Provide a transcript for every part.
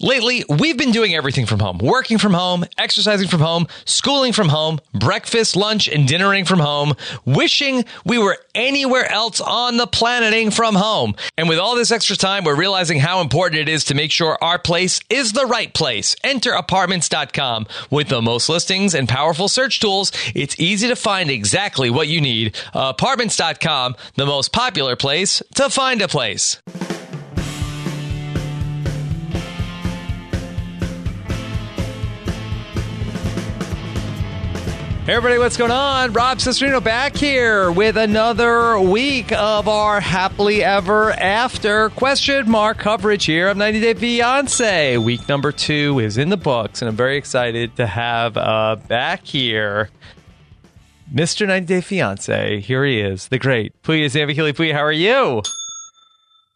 Lately, we've been doing everything from home working from home, exercising from home, schooling from home, breakfast, lunch, and dinnering from home, wishing we were anywhere else on the planeting from home. And with all this extra time, we're realizing how important it is to make sure our place is the right place. Enter apartments.com. With the most listings and powerful search tools, it's easy to find exactly what you need. Apartments.com, the most popular place to find a place. Hey everybody, what's going on? Rob Cesternino back here with another week of our happily ever after question mark coverage here of 90 Day Fiance. Week number two is in the books, and I'm very excited to have uh, back here Mr. 90 Day Fiance. Here he is, the great Puya Zambichili Puya. How are you?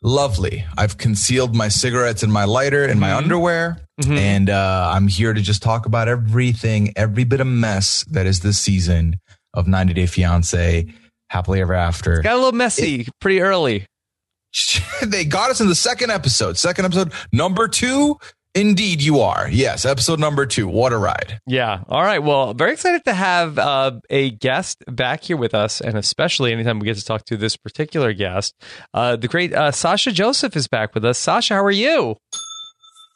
Lovely. I've concealed my cigarettes and my lighter in my underwear. And uh, I'm here to just talk about everything, every bit of mess that is this season of 90 Day Fiance, Happily Ever After. Got a little messy pretty early. they got us in the second episode. Second episode, number two. Indeed, you are. Yes, episode number two. What a ride. Yeah. All right. Well, very excited to have uh, a guest back here with us, and especially anytime we get to talk to this particular guest. Uh, the great uh, Sasha Joseph is back with us. Sasha, how are you?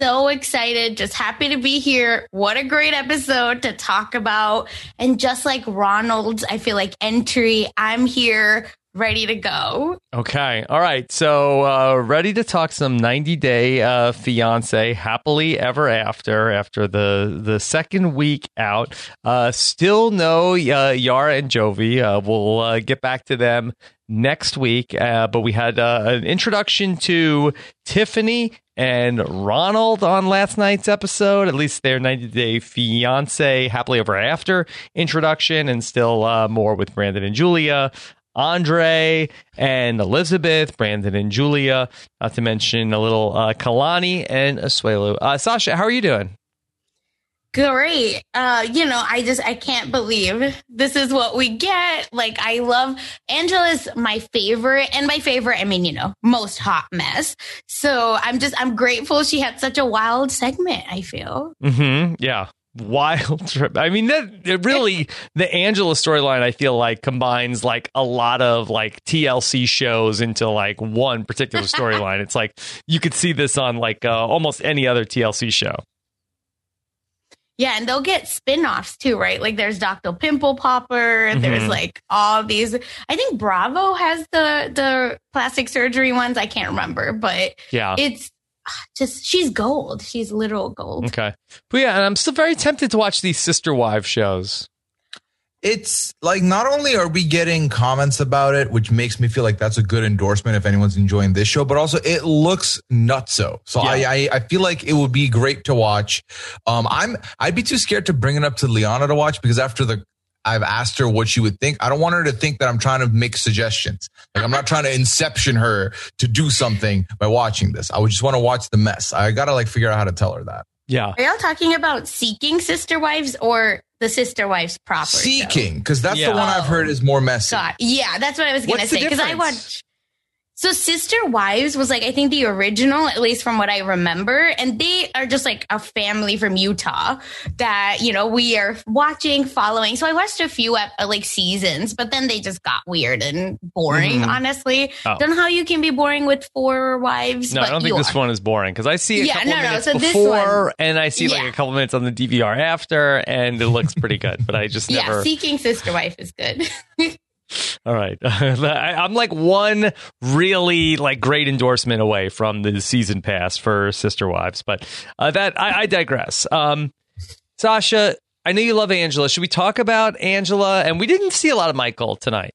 so excited, just happy to be here. What a great episode to talk about. And just like Ronald's, I feel like entry, I'm here ready to go. Okay. All right. So, uh, ready to talk some 90 day uh, fiance happily ever after, after the, the second week out. Uh, still no uh, Yara and Jovi. Uh, we'll uh, get back to them next week. Uh, but we had uh, an introduction to Tiffany and Ronald on last night's episode, at least their 90 day fiance happily ever after introduction, and still uh, more with Brandon and Julia. Andre and Elizabeth, Brandon and Julia, not to mention a little uh, Kalani and Asuelu. Uh, Sasha, how are you doing? Great. Uh, you know, I just I can't believe this is what we get. Like I love Angela's my favorite and my favorite, I mean, you know, most hot mess. So I'm just I'm grateful she had such a wild segment, I feel. Mm-hmm. Yeah. Wild trip. I mean, that it really the Angela storyline. I feel like combines like a lot of like TLC shows into like one particular storyline. it's like you could see this on like uh, almost any other TLC show. Yeah, and they'll get spin-offs too, right? Like there's Dr. Pimple Popper, there's Mhm. like all these I think Bravo has the the plastic surgery ones. I can't remember, but Yeah. it's just she's gold. She's literal gold. Okay. But yeah, and I'm still very tempted to watch these sister wives shows. It's like not only are we getting comments about it, which makes me feel like that's a good endorsement if anyone's enjoying this show, but also it looks nutso. So Yeah. I, I I feel like it would be great to watch. Um, I'm I'd be too scared to bring it up to Liana to watch because after the I've asked her what she would think. I don't want her to think that I'm trying to make suggestions. Like I'm not trying to inception her to do something by watching this. I would just want to watch the mess. I gotta like figure out how to tell her that. Yeah. Are y'all talking about seeking sister wives or the sister wives proper? Seeking, because that's Yeah. the one I've heard is more messy. God, yeah, that's what I was gonna What's say because I difference? So Sister Wives was like I think the original, at least from what I remember, and they are just like a family from Utah that you know we are watching, following. So I watched a few uh, like seasons, but then they just got weird and boring. Mhm. Honestly, Oh. don't know how you can be boring with four wives. No, I don't think this are. one is boring because I see a Yeah, couple no, of no, minutes so this before one- and I see like Yeah. a couple minutes on the DVR after, and it looks pretty good. But I just Yeah, seeking sister wife is good. All right, I'm like one really like great endorsement away from the season pass for Sister Wives, but uh, that I, I digress. Um, Sasha, I know you love Angela. Should we talk about Angela? And we didn't see a lot of Michael tonight.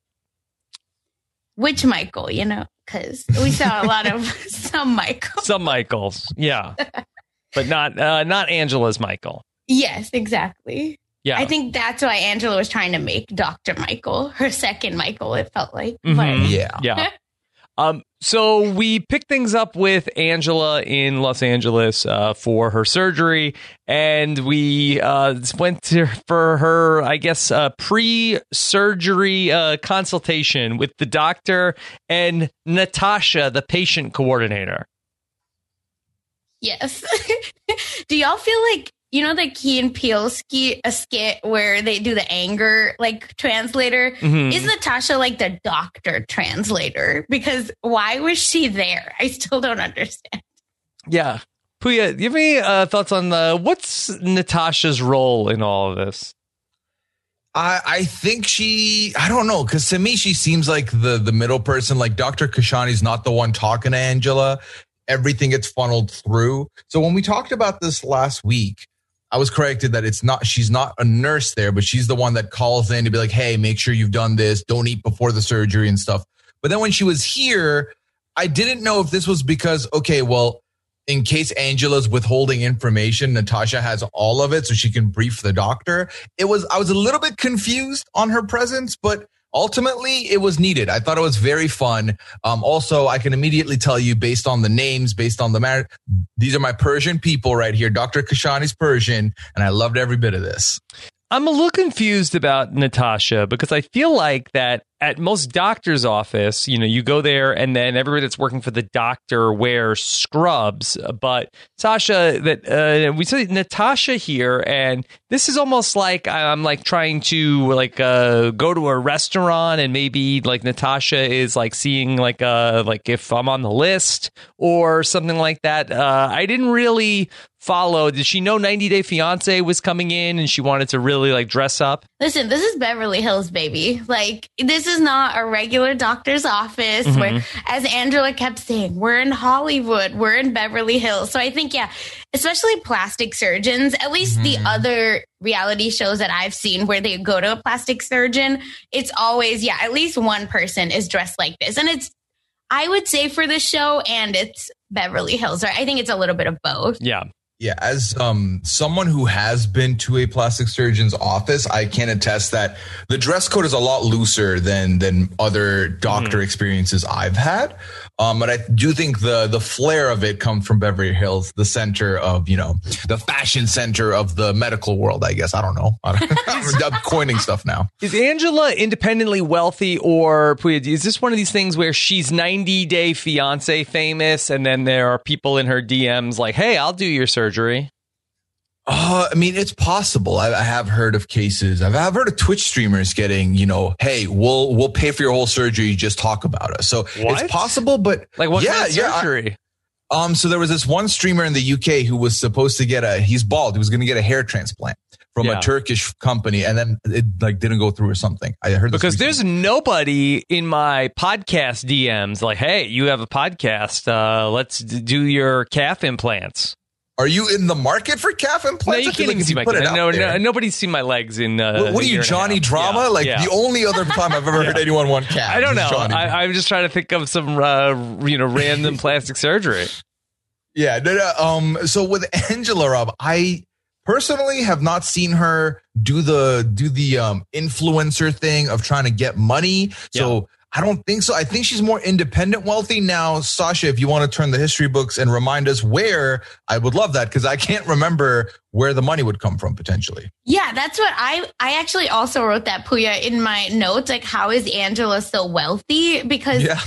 Which Michael, you know, because we saw a lot of some Michael. Some Michaels, yeah, but not uh, not Angela's Michael. Yes, exactly. Yeah, I think that's why Angela was trying to make Dr. Michael her second Michael, it felt like. Mhm. Yeah. Yeah. Um, so we picked things up with Angela in Los Angeles uh, for her surgery, and we uh, went to for her, I guess, uh, pre-surgery uh, consultation with the doctor and Natasha, the patient coordinator. Yes. Do y'all feel like you know the Key and Peele ski a skit where they do the anger like translator? Mhm. Is Natasha like the doctor translator? Because why was she there? I still don't understand. Yeah. Puya, do you have any uh, thoughts on the what's Natasha's role in all of this? I, I think she I don't know because to me she seems like the the middle person like Dr. Kashani's not the one talking to Angela everything gets funneled through so when we talked about this last week I was corrected that it's not she's not a nurse there but she's the one that calls in to be like hey make sure you've done this don't eat before the surgery and stuff but then when she was here I didn't know if this was because okay well in case Angela's withholding information, Natasha has all of it so she can brief the doctor. It was, I was a little bit confused on her presence, but ultimately it was needed. I thought it was very fun. Um, also, I can immediately tell you based on the names, based on the matter, these are my Persian people right here. Dr. Kashani's Persian, and I loved every bit of this. I'm a little confused about Natasha because I feel like that at most doctor's office, you know, you go there and then everybody that's working for the doctor wears scrubs. But Sasha, that uh, we see Natasha here, and this is almost like I'm like trying to like uh, go to a restaurant and maybe like Natasha is like seeing like uh like if I'm on the list or something like that. Uh, I didn't really follow. Did she know 90 Day Fiance was coming in and she wanted to really like dress up? Listen, this is Beverly Hills, baby. Like, this is not a regular doctor's office Mhm. where, as Angela kept saying, we're in Hollywood, we're in Beverly Hills. So I think, yeah, especially plastic surgeons, at least the Mhm. other reality shows that I've seen where they go to a plastic surgeon, it's always, yeah, at least one person is dressed like this. And it's, I would say for this show, and it's Beverly Hills, or I think it's a little bit of both. Yeah. Yeah, as um someone who has been to a plastic surgeon's office, I can attest that the dress code is a lot looser than than other doctor experiences I've had. Um, but I do think the the flair of it comes from Beverly Hills, the center of you know the fashion center of the medical world. I guess I don't know. I I'm coining stuff now. Is Angela independently wealthy, or is this one of these things where she's 90 Day Fiance famous, and then there are people in her DMs like, "Hey, I'll do your surgery." Uh, I mean, it's possible. I, I have heard of cases. I've, I've heard of Twitch streamers getting, you know, hey, we'll we'll pay for your whole surgery. Just talk about us. So What? it's possible, but Like, what Yeah, kind of yeah, I- surgery? um, so there was this one streamer in the UK who was supposed to get a. He's bald. He was going to get a hair transplant from Yeah. a Turkish company, and then it like didn't go through or something. I heard this because there's nobody in my podcast DMs like, "Hey, you have a podcast. Uh, let's d- do your calf implants." Are you in the market for calf implants? No, you can't even see my. out No, no, nobody's seen my legs in. Uh, What, what are you, Johnny. Drama? Yeah, like yeah. the only other time I've ever heard anyone want calf. I don't know. I, I'm just trying to think of some, uh, you know, random plastic surgery. Yeah. no, no, um. So with Angela Robb, I personally have not seen her do the do the um influencer thing of trying to get money. So I don't think so. I think she's more independent wealthy now. Sasha, if you want to turn the history books and remind us where, I would love that because I can't remember where the money would come from potentially. Yeah, that's what I I actually also wrote that Puya in my notes. Like, how is Angela so wealthy? Because Yeah.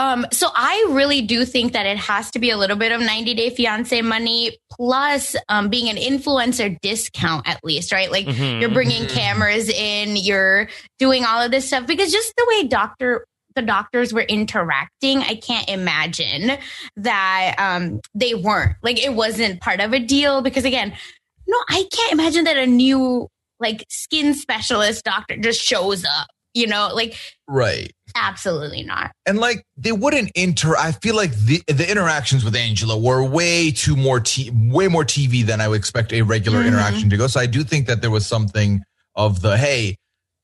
Um, so I really do think that it has to be a little bit of 90 Day Fiance money plus um being an influencer discount at least, right? Like Mhm. you're bringing Mhm. cameras in, you're doing all of this stuff because just the way Doctor the doctors were interacting, I can't imagine that um they weren't like it wasn't part of a deal because again, no, I can't imagine that a new like skin specialist doctor just shows up. You know, like Right. Absolutely not. and like they wouldn't inter i feel like the the interactions with angela were way too more t- way more tv than i would expect a regular Mhm. interaction to go so i do think that there was something of the hey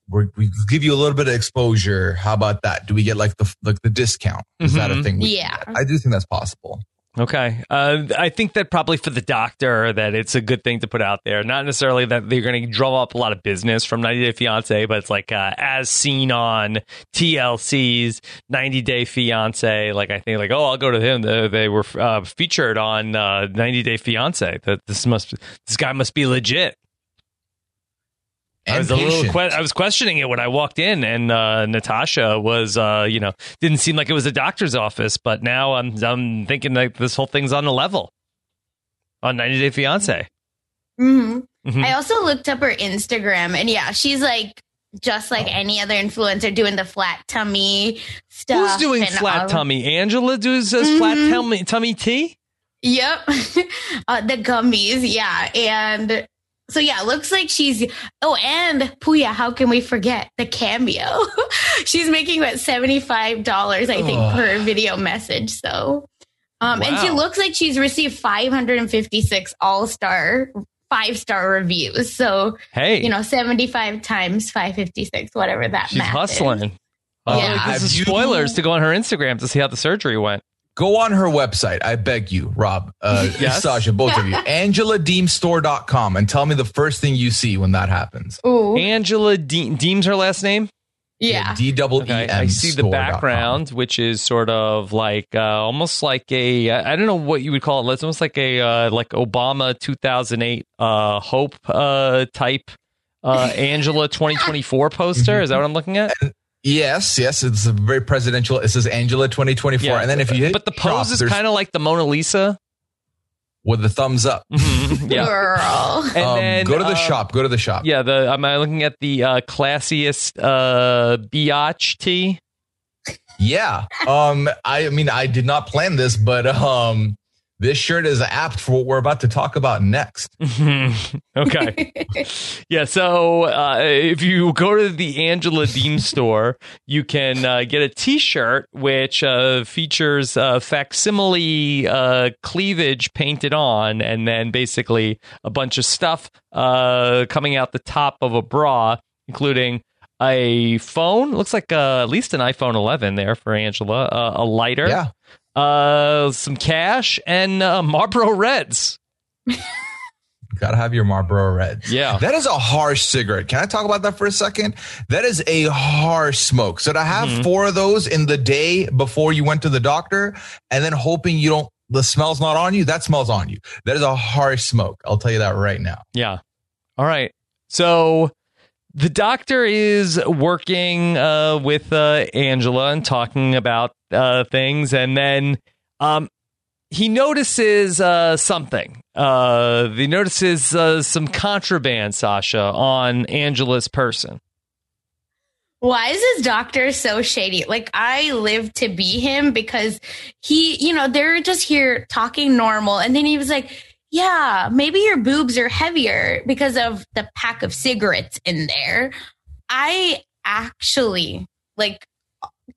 we're, we give you a little bit of exposure how about that do we get like the like the discount is that a Mhm. thing we Yeah. get? i do think that's possible Okay. Uh, I think that probably for the doctor that it's a good thing to put out there. Not necessarily that they're going to draw up a lot of business from 90 Day Fiance, but it's like uh, as seen on TLC's 90 Day Fiance. Like I think like oh I'll go to him. They, were uh, featured on uh, 90 Day Fiance. That this must this guy must be legit. I And was a little que- I was questioning it when I walked in, and uh, Natasha was, uh, you know, didn't seem like it was a doctor's office. But now I'm I'm thinking that this whole thing's on a level. on 90 Day Fiance. hmm Mhm. I also looked up her Instagram, and yeah, she's like just like any other influencer doing the flat tummy stuff. Who's doing and flat all- tummy? Angela does does flat tummy tummy tea. Yep. uh, the gummies. Yeah. And so, yeah, looks like she's. Oh, and Puya, how can we forget the cameo? she's making about $75, I think, Ugh. per video message. So, um, and she looks like she's received 556 all star, five star reviews. So, Hey, you know, 75 times 556, whatever that she's math is. hustling. Yeah. Oh, Have this is spoilers to go on her Instagram to see how the surgery went. Go on her website. I beg you, Rob, uh, Yes? Sasha, both of you. AngelaDeemStore.com and tell me the first thing you see when that happens. Ooh. Angela De- Deems her last name. Yeah. D double E Okay, M. I see the store com. background, which is sort of like uh, almost like a I don't know what you would call it. It's almost like a uh, like Obama 2008 uh, Hope uh, type uh, Angela 2024 poster. Is that what I'm looking at? Yes, yes, it's a very presidential. It says Angela 2024, and then if you hit but the crop, pose is kind of like the Mona Lisa. with the thumbs up. Mhm, yeah, Girl. and Um, then go to the uh, shop. Go to the shop. Yeah, the am I looking at the uh, classiest uh, biatch tee? Yeah. Um, I mean, I did not plan this, but um, this shirt is apt for what we're about to talk about next. okay. Yeah, so uh, if you go to the Angela Deem store, you can uh, get a T-shirt which uh, features uh, facsimile uh, cleavage painted on, and then basically a bunch of stuff uh, coming out the top of a bra, including a phone. Looks like uh, at least an iPhone 11 there for Angela. Uh, a lighter, Yeah. Uh, some cash, and uh, Marlboro Reds. Gotta have your Marlboro Reds. Yeah. That is a harsh cigarette. Can I talk about that for a second? That is a harsh smoke. So to have Mhm. four of those in the day before you went to the doctor and then hoping you don't, the smell's not on you, that smells on you. That is a harsh smoke. I'll tell you that right now. Yeah. All right. So the doctor is working uh, with uh, Angela and talking about uh, things, and then um, he notices uh, something. Uh, he notices uh, some contraband, Sasha, on Angela's person. Why is his doctor so shady? Like, I live to be him because he, you know, they're just here talking normal. And then he was like, Yeah, maybe your boobs are heavier because of the pack of cigarettes in there. I actually, like,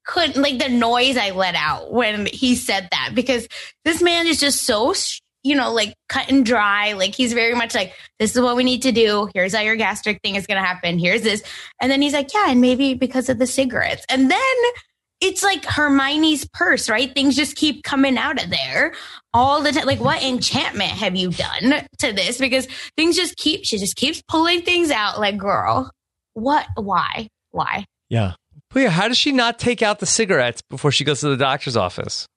couldn't, like, the noise I let out when he said that because this man is just so, you know, like cut and dry. Like, he's very much like, This is what we need to do. Here's how your gastric thing is going to happen. Here's this. And then he's like, yeah, and maybe because of the cigarettes. And then it's like Hermione's purse, right? Things just keep coming out of there all the time. Like, what enchantment have you done to this? Because things just keep, she just keeps pulling things out. Like, girl, what? Why? Why? Yeah. Yeah, how does she not take out the cigarettes before she goes to the doctor's office?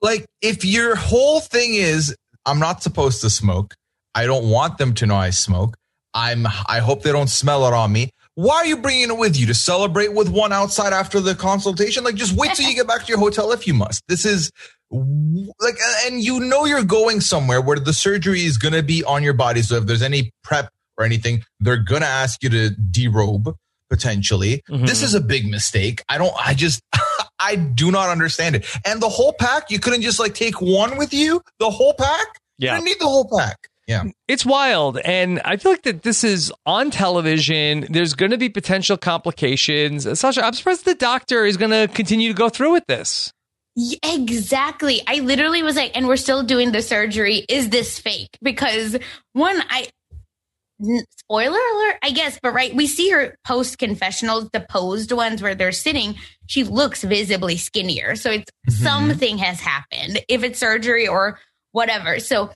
Like, if your whole thing is, I'm not supposed to smoke, I don't want them to know I smoke. I'm, I hope they don't smell it on me. Why are you bringing it with you to celebrate with one outside after the consultation? Like, just wait till you get back to your hotel if you must. This is like, and you know you're going somewhere where the surgery is going to be on your body. So if there's any prep or anything, they're going to ask you to derobe potentially. Mhm. This is a big mistake. I don't, I just, I do not understand it. And the whole pack, you couldn't just like take one with you? The whole pack? You Yeah. didn't need the whole pack. Yeah. It's wild. And I feel like that this is on television. There's going to be potential complications. Sasha, I'm surprised the doctor is going to continue to go through with this. Y- Exactly. I literally was like, and we're still doing the surgery. Is this fake? Because one, I n- spoiler alert, I guess, but right, we see her post confessionals, the posed ones where they're sitting. She looks visibly skinnier, so it's Mhm. something has happened. If it's surgery or whatever, so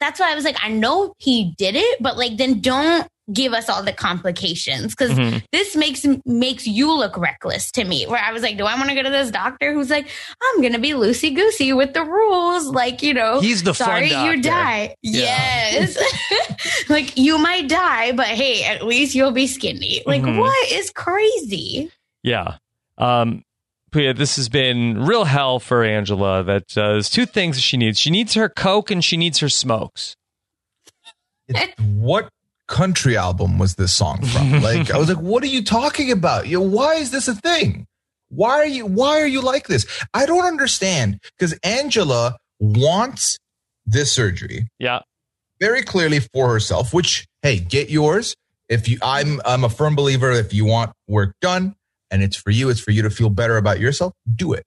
that's why I was like, I know he did it, but like, then don't give us all the complications because Mhm. this makes makes you look reckless to me. Where I was like, do I want to go to this doctor who's like, I'm gonna be loosey goosey with the rules, like you know, He's the sorry doctor. you die. Yeah. Yes, like you might die, but hey, at least you'll be skinny. Like Mhm. what is crazy? Yeah. Um, Puya, this has been real hell for Angela. That uh, there's two things she needs. She needs her coke and she needs her smokes. What country album was this song from? Like, I was like, what are you talking about? You know, why is this a thing? Why are you why are you like this? I don't understand because Angela wants this surgery Yeah. very clearly for herself, which hey, get yours. If you I'm I'm a firm believer if you want work done and it's for you, it's for you to feel better about yourself, do it.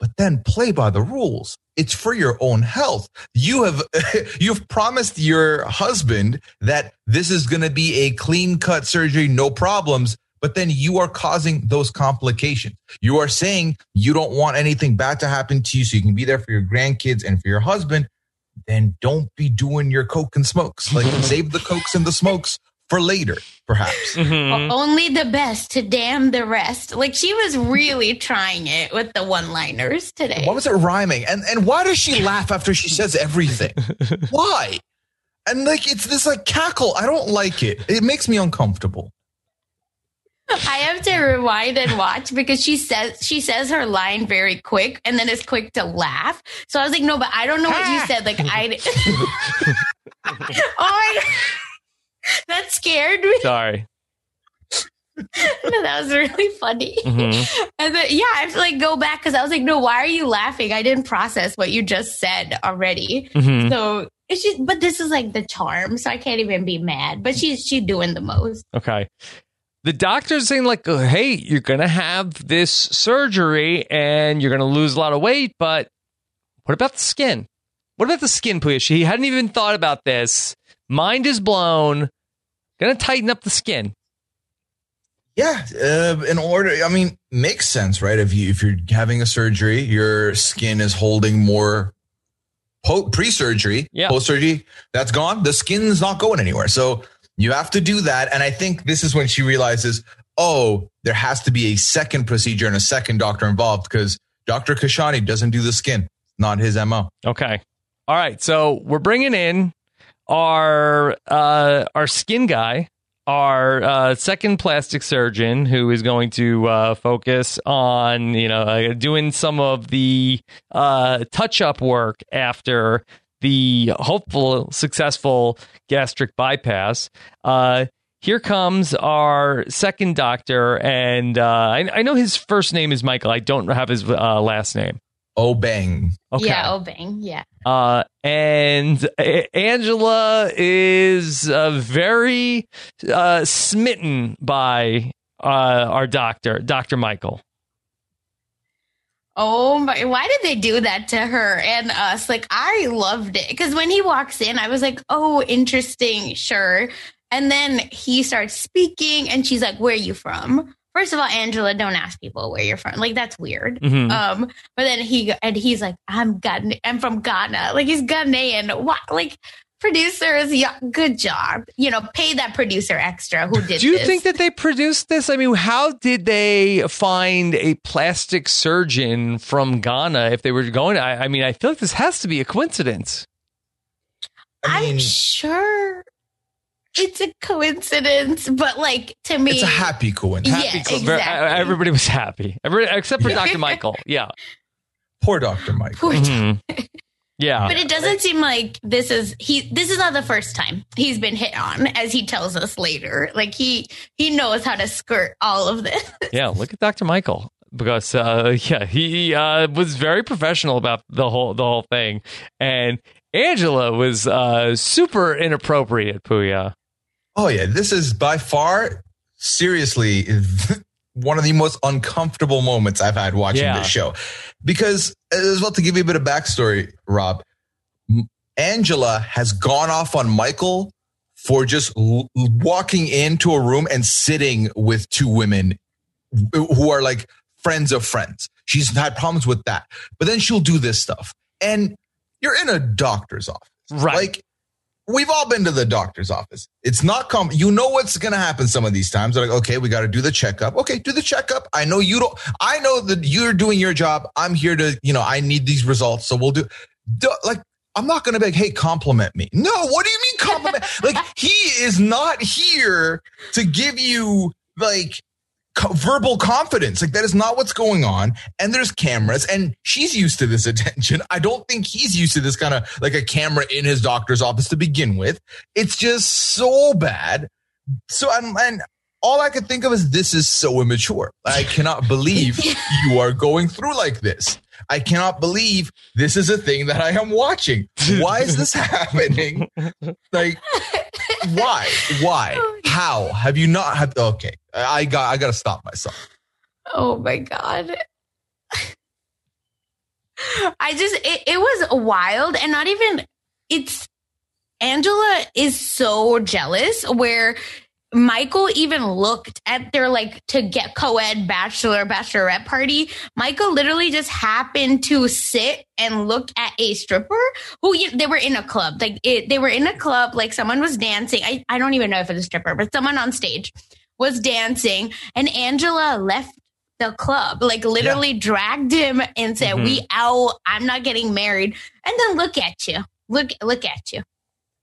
But then play by the rules. It's for your own health. You have you've promised your husband that this is going to be a clean cut surgery, no problems, but then you are causing those complications. You are saying you don't want anything bad to happen to you so you can be there for your grandkids and for your husband then don't be doing your coke and smokes. Like save the cokes and the smokes for later, perhaps. Mhm. Only the best to damn the rest. Like she was really trying it with the one-liners today. Why was it rhyming? And and why does she laugh after she says everything? Why? And like it's this like cackle. I don't like it. It makes me uncomfortable. I have to rewind and watch because she says she says her line very quick and then is quick to laugh. So I was like, no, but I don't know what you said. Like I, oh my god, that scared me. Sorry. that was really funny. Mhm. And then yeah, I have to like go back because I was like, no, why are you laughing? I didn't process what you just said already. Mhm. So it's just, but this is like the charm, so I can't even be mad. But she's she's doing the most. Okay. The doctor's saying, like, uh, hey, you're going to have this surgery and you're going to lose a lot of weight, but what about the skin? What about the skin, Puya? He hadn't even thought about this. Mind is blown. Going to tighten up the skin. Yeah, uh, in order, I mean, makes sense, right? If you if you're having a surgery, your skin is holding more po- pre-surgery, Yeah. post-surgery. That's gone. The skin's not going anywhere. So you have to do that. And I think this is when she realizes, oh, there has to be a second procedure and a second doctor involved because Dr. Kashani doesn't do the skin. Not his mo. Okay. All right. So we're bringing in our uh, our skin guy, our uh, second plastic surgeon, who is going to uh, focus on you know uh, doing some of the uh, touch up work after the hopeful successful gastric bypass. Uh, here comes our second doctor, and I, I know his first name is Michael. I don't have his last name. Oh, bang. Okay. Yeah, oh bang, yeah. Uh, and A- Angela is uh, very uh, smitten by uh, our doctor, Dr. Michael. Oh my! Why did they do that to her and us? Like I loved it because when he walks in, I was like, "Oh, interesting, sure." And then he starts speaking, and she's like, "Where are you from?" First of all, Angela, don't ask people where you're from. Like that's weird. Mhm. Um, but then he and he's like, "I'm Ghana. I'm from Ghana." Like he's Ghanaian. What? Like producers, yeah, good job. You know, pay that producer extra who did. Do you this. think that they produced this? I mean, how did they find a plastic surgeon from Ghana if they were going? I, I mean, I feel like this has to be a coincidence. I mean, I'm sure it's a coincidence, but like to me, it's a happy coincidence. Yeah, Happy- exactly. Everybody was happy, Everybody, except for Yeah. Dr. Michael. Yeah. Poor Dr. Michael. Mhm. Yeah. But it doesn't seem like this is he. This is not the first time he's been hit on, as he tells us later. Like he he knows how to skirt all of this. Yeah, look at Dr. Michael because uh, yeah, he uh, was very professional about the whole the whole thing, and Angela was uh, super inappropriate. Puya. Oh yeah, this is by far seriously one of the most uncomfortable moments I've had watching Yeah. this show. Because as well to give you a bit of backstory, Rob, Angela has gone off on Michael for just l- walking into a room and sitting with two women who are like friends of friends. She's had problems with that. But then she'll do this stuff. And you're in a doctor's office. Right. Like we've all been to the doctor's office. It's not com you know what's going to happen some of these times. They're like, okay, we got to do the checkup. Okay, do the checkup. I know you don't I know that you're doing your job. I'm here to, you know, I need these results. So we'll do do- like I'm not going to be like, hey, compliment me. No, what do you mean compliment? like he is not here to give you like co- verbal confidence. Like that is not what's going on. And there's cameras and she's used to this attention. I don't think he's used to this kind of like a camera in his doctor's office to begin with. It's just so bad. So and, and all I could think of is this is so immature. I cannot believe you are going through like this. I cannot believe this is a thing that I am watching. Why is this happening? Like, why? Why? Oh, How have you not had? Okay, I got. I got to stop myself. Oh my god. I just it, it was wild and not even it's Angela is so jealous where Michael even looked at their like to get co-ed bachelor bachelorette party. Michael literally just happened to sit and look at a stripper who they were in a club. Like it, they were in a club, like someone was dancing. I, I don't even know if it was a stripper, but someone on stage was dancing and Angela left the club, like literally yeah. dragged him and said, mm-hmm. "We out. I'm not getting married." And then look at you, look look at you,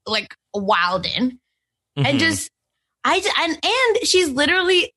like wildin', mm-hmm. and just I and and she's literally,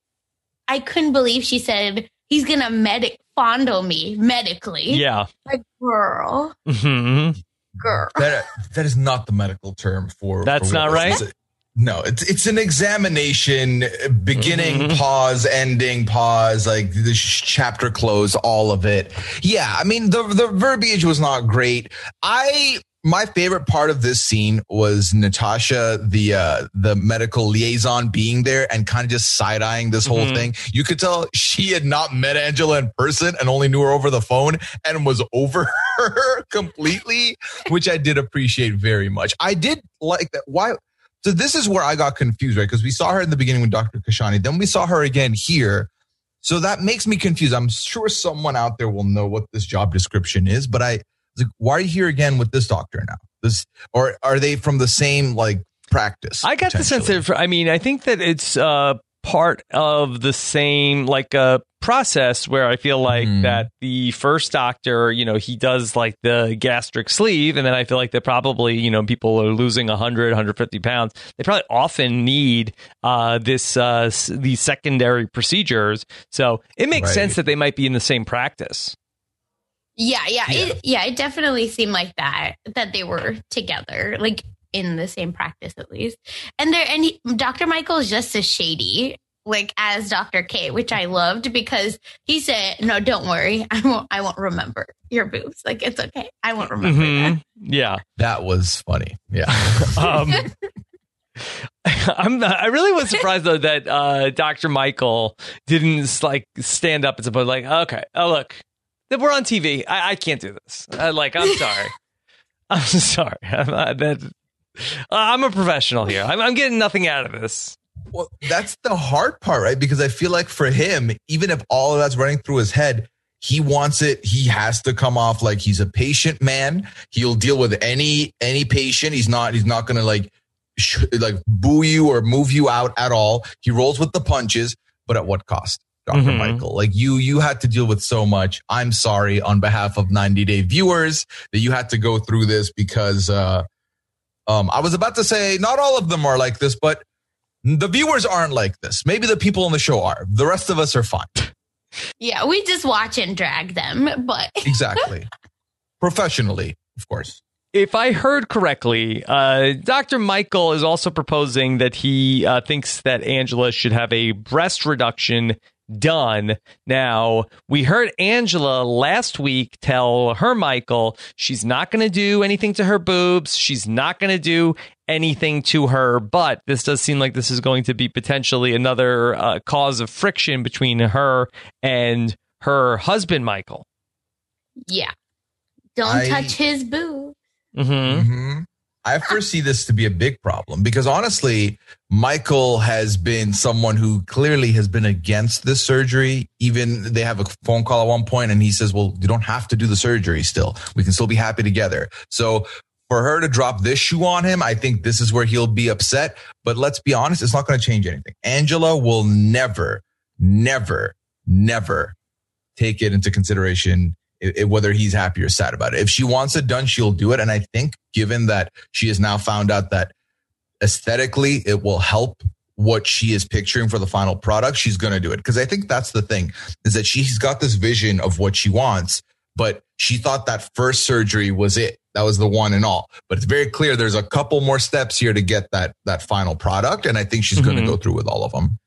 I couldn't believe she said he's gonna medic fondle me medically. Yeah, like girl. Mm-hmm. Girl. That that is not the medical term for. That's for not right. No, it's it's an examination, beginning, mm-hmm. pause, ending, pause, like the chapter close, all of it. Yeah, I mean the the verbiage was not great. I my favorite part of this scene was Natasha, the uh, the medical liaison, being there and kind of just side eyeing this whole mm-hmm. thing. You could tell she had not met Angela in person and only knew her over the phone and was over her completely, which I did appreciate very much. I did like that. Why? So this is where I got confused, right? Because we saw her in the beginning with Dr. Kashani, then we saw her again here. So that makes me confused. I'm sure someone out there will know what this job description is, but I like, why are you here again with this doctor now? This or are they from the same like practice? I got the sense that I mean, I think that it's uh part of the same like uh process where I feel like mm. that the first doctor, you know, he does like the gastric sleeve. And then I feel like that probably, you know, people are losing 100, 150 pounds. They probably often need uh, this, uh, these secondary procedures. So it makes right. sense that they might be in the same practice. Yeah, yeah, yeah. It, yeah, it definitely seemed like that that they were together, like in the same practice at least. And there, and he, Dr. Michael is just as shady, like as Dr. K, which I loved because he said, "No, don't worry, I won't, I won't remember your boobs. Like it's okay, I won't remember mm-hmm. that." Yeah, that was funny. Yeah. um, I'm not, I really was surprised though that uh, Dr. Michael didn't like stand up and suppose like, okay, oh look, we're on TV. I, I can't do this. I, like, I'm sorry. I'm sorry. I'm, that, I'm a professional here. I'm, I'm getting nothing out of this. Well, that's the hard part, right? Because I feel like for him, even if all of that's running through his head, he wants it. He has to come off like he's a patient man. He'll deal with any any patient. He's not. He's not going to like sh- like boo you or move you out at all. He rolls with the punches, but at what cost? Doctor mm-hmm. Michael. Like you, you had to deal with so much. I'm sorry on behalf of 90 Day viewers that you had to go through this because, uh, um, I was about to say not all of them are like this, but the viewers aren't like this. Maybe the people on the show are. The rest of us are fine. Yeah, we just watch and drag them, but exactly professionally, of course. If I heard correctly, uh, Dr. Michael is also proposing that he uh, thinks that Angela should have a breast reduction done. Now, we heard Angela last week tell her Michael she's not going to do anything to her boobs. She's not going to do anything to her but This does seem like this is going to be potentially another uh, cause of friction between her and her husband, Michael. Yeah. Don't I, touch his boob. Mm-hmm. Mm-hmm. I foresee this to be a big problem because honestly, Michael has been someone who clearly has been against this surgery. Even they have a phone call at one point and he says, well, you don't have to do the surgery still. We can still be happy together. So for her to drop this shoe on him, I think this is where he'll be upset. But let's be honest, it's not going to change anything. Angela will never, never, never take it into consideration it, whether he's happy or sad about it. If she wants it done, she'll do it. And I think given that she has now found out that aesthetically it will help what she is picturing for the final product, she's going to do it. Because I think that's the thing is that she's got this vision of what she wants, but she thought that first surgery was it. That was the one and all. But it's very clear there's a couple more steps here to get that that final product, and I think she's going to mm-hmm. go through with all of them.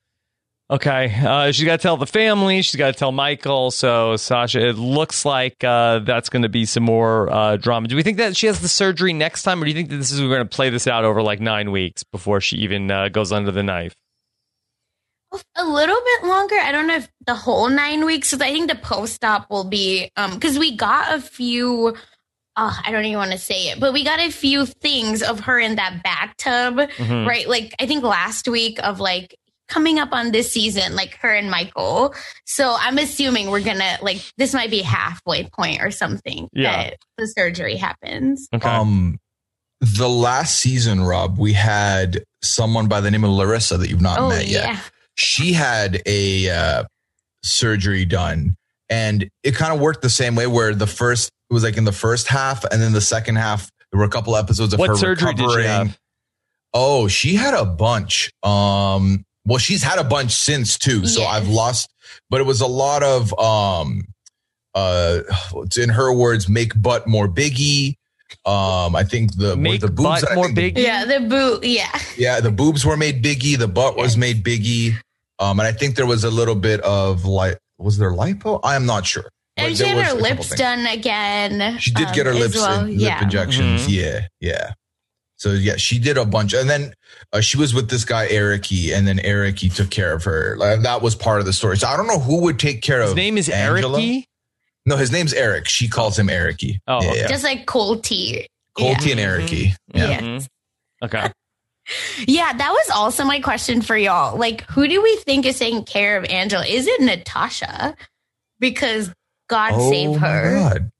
Okay, uh, she's got to tell the family. She's got to tell Michael. So Sasha, it looks like uh, that's going to be some more uh, drama. Do we think that she has the surgery next time, or do you think that this is we're going to play this out over like nine weeks before she even uh, goes under the knife? a little bit longer. I don't know if the whole nine weeks, I think the post op will be um because we got a few. Uh, I don't even want to say it, but we got a few things of her in that bathtub, Mhm. right? Like I think last week of like coming up on this season, like her and Michael. So I'm assuming we're gonna like this might be halfway point or something Yeah. that the surgery happens. Okay. Um, the last season, Rob, we had someone by the name of Larissa that you've not oh met yet. yeah, she had a uh, surgery done and it kind of worked the same way where the first it was like in the first half and then the second half there were a couple episodes of what her surgery did recovering she have? oh she had a bunch um well she's had a bunch since too so Yes. i've lost but it was a lot of um uh in her words make butt more biggie um i think the Make the boobs butt more think the- yeah, the boot, yeah. yeah, the boobs were made biggie, the butt was made biggie. Um, and I think there was a little bit of like, was there lipo? I am not sure. But And she had her was a couple lips done again. She did get her um, lips well. lip yeah. injections. Mhm. Yeah, yeah. So yeah, she did a bunch, and then uh, she was with this guy Ericy, and then Ericy took care of her. Like, that was part of the story. So I don't know who would take care His of. His name is Angela. Ericy. No, his name's Eric. She calls him Ericy. Oh, yeah, okay. yeah. Just like Colty. Colty and Ericy. Yeah. Yeah. Mhm. Okay. Yeah, that was also my question for y'all. Like, who do we think is taking care of Angela? Is it Natasha? Because God Oh save my her. God.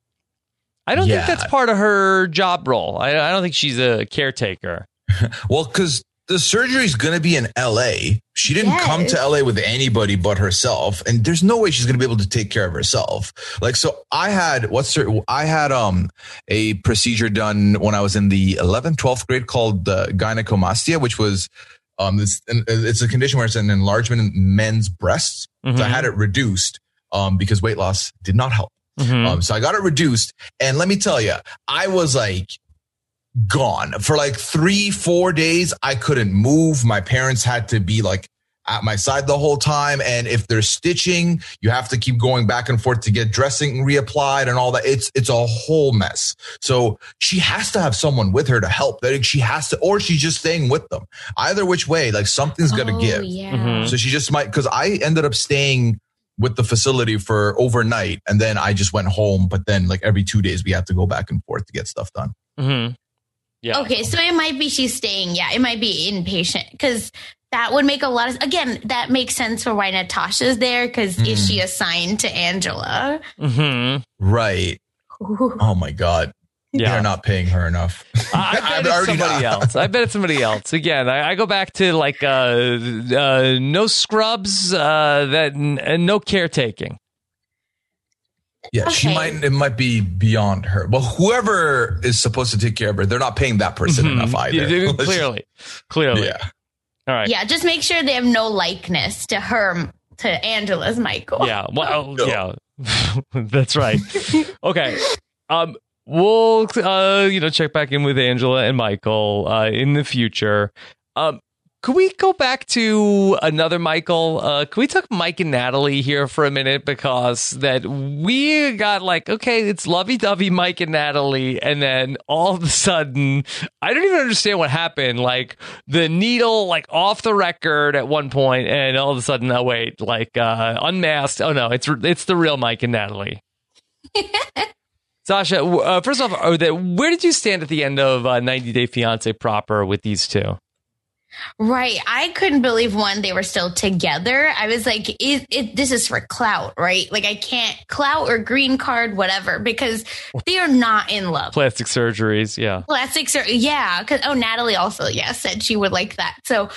I don't Yeah. think that's part of her job role. I, I don't think she's a caretaker. Well, because the surgery is going to be in LA. She didn't Yes. come to LA with anybody but herself, and there's no way she's going to be able to take care of herself. Like, so I had what's her, I had um a procedure done when I was in the 11th, 12th grade called uh, gynecomastia, which was um this it's a condition where it's an enlargement in men's breasts. Mhm. So I had it reduced um because weight loss did not help. Mhm. Um, so I got it reduced. And let me tell you, I was like gone for like three, four days. I couldn't move. My parents had to be like at my side the whole time. And if they're stitching, you have to keep going back and forth to get dressing reapplied and all that. It's, it's a whole mess. So she has to have someone with her to help. that she has to, or she's just staying with them. Either which way, like something's going to Oh, give. Yeah. Mhm. So she just might, because I ended up staying with the facility for overnight and then I just went home. But then, like, every two days, we had to go back and forth to get stuff done. Mm-hmm. Yeah. Okay, so it might be she's staying. Yeah, it might be inpatient because that would make a lot of again. That makes sense for why Natasha's there because is Mm. she assigned to Angela? Mm-hmm. Right. Oh my God. Yeah. They're not paying her enough. I, I bet it's somebody know. else. I bet it's somebody else. Again, I, I go back to like uh, uh, no scrubs, uh, that and no caretaking. Yeah. She might, it might be beyond her. Well, whoever is supposed to take care of her, they're not paying that person Mhm. enough either. Yeah, clearly, clearly. Yeah. All right. Yeah, just make sure they have no likeness to her to Angela's Michael. Yeah. Well, No. yeah. That's right. Okay. Um, we'll uh, you know, check back in with Angela and Michael uh in the future. Um, could we go back to another Michael? Uh, can we talk Mike and Natalie here for a minute because that we got like okay, it's lovey dovey Mike and Natalie, and then all of a sudden, I don't even understand what happened. Like the needle, like off the record at one point, and all of a sudden, oh wait, like uh, unmasked. Oh no, it's it's the real Mike and Natalie. Sasha, uh, first off, where did you stand at the end of uh, 90 Day Fiance proper with these two? Right. I couldn't believe one they were still together. I was like, it, it, this is for clout, right? Like I can't clout or green card, whatever, because they are not in love. Plastic surgeries, yeah. Plastic surgery, yeah. Because oh, Natalie also, yeah, said she would like that. So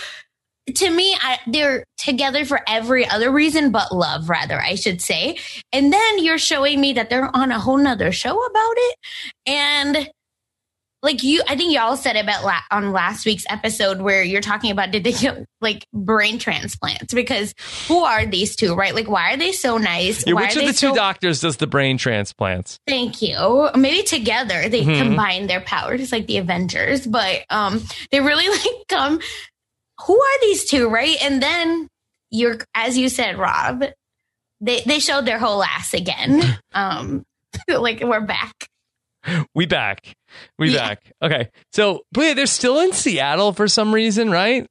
to me, I, they're together for every other reason but love, rather, I should say. And then you're showing me that they're on a whole nother show about it, and like you i think y'all said about la- on last week's episode where you're talking about did they get like brain transplants because who are these two right like why are they so nice Yeah, why which of the two so- doctors does the brain transplants? thank you maybe together they Mhm. combine their powers like the avengers but um they really like come who are these two right and then you're as you said rob they they showed their whole ass again um like we're back We back. We Yeah. back. Okay. So, but yeah, they're still in Seattle for some reason, right?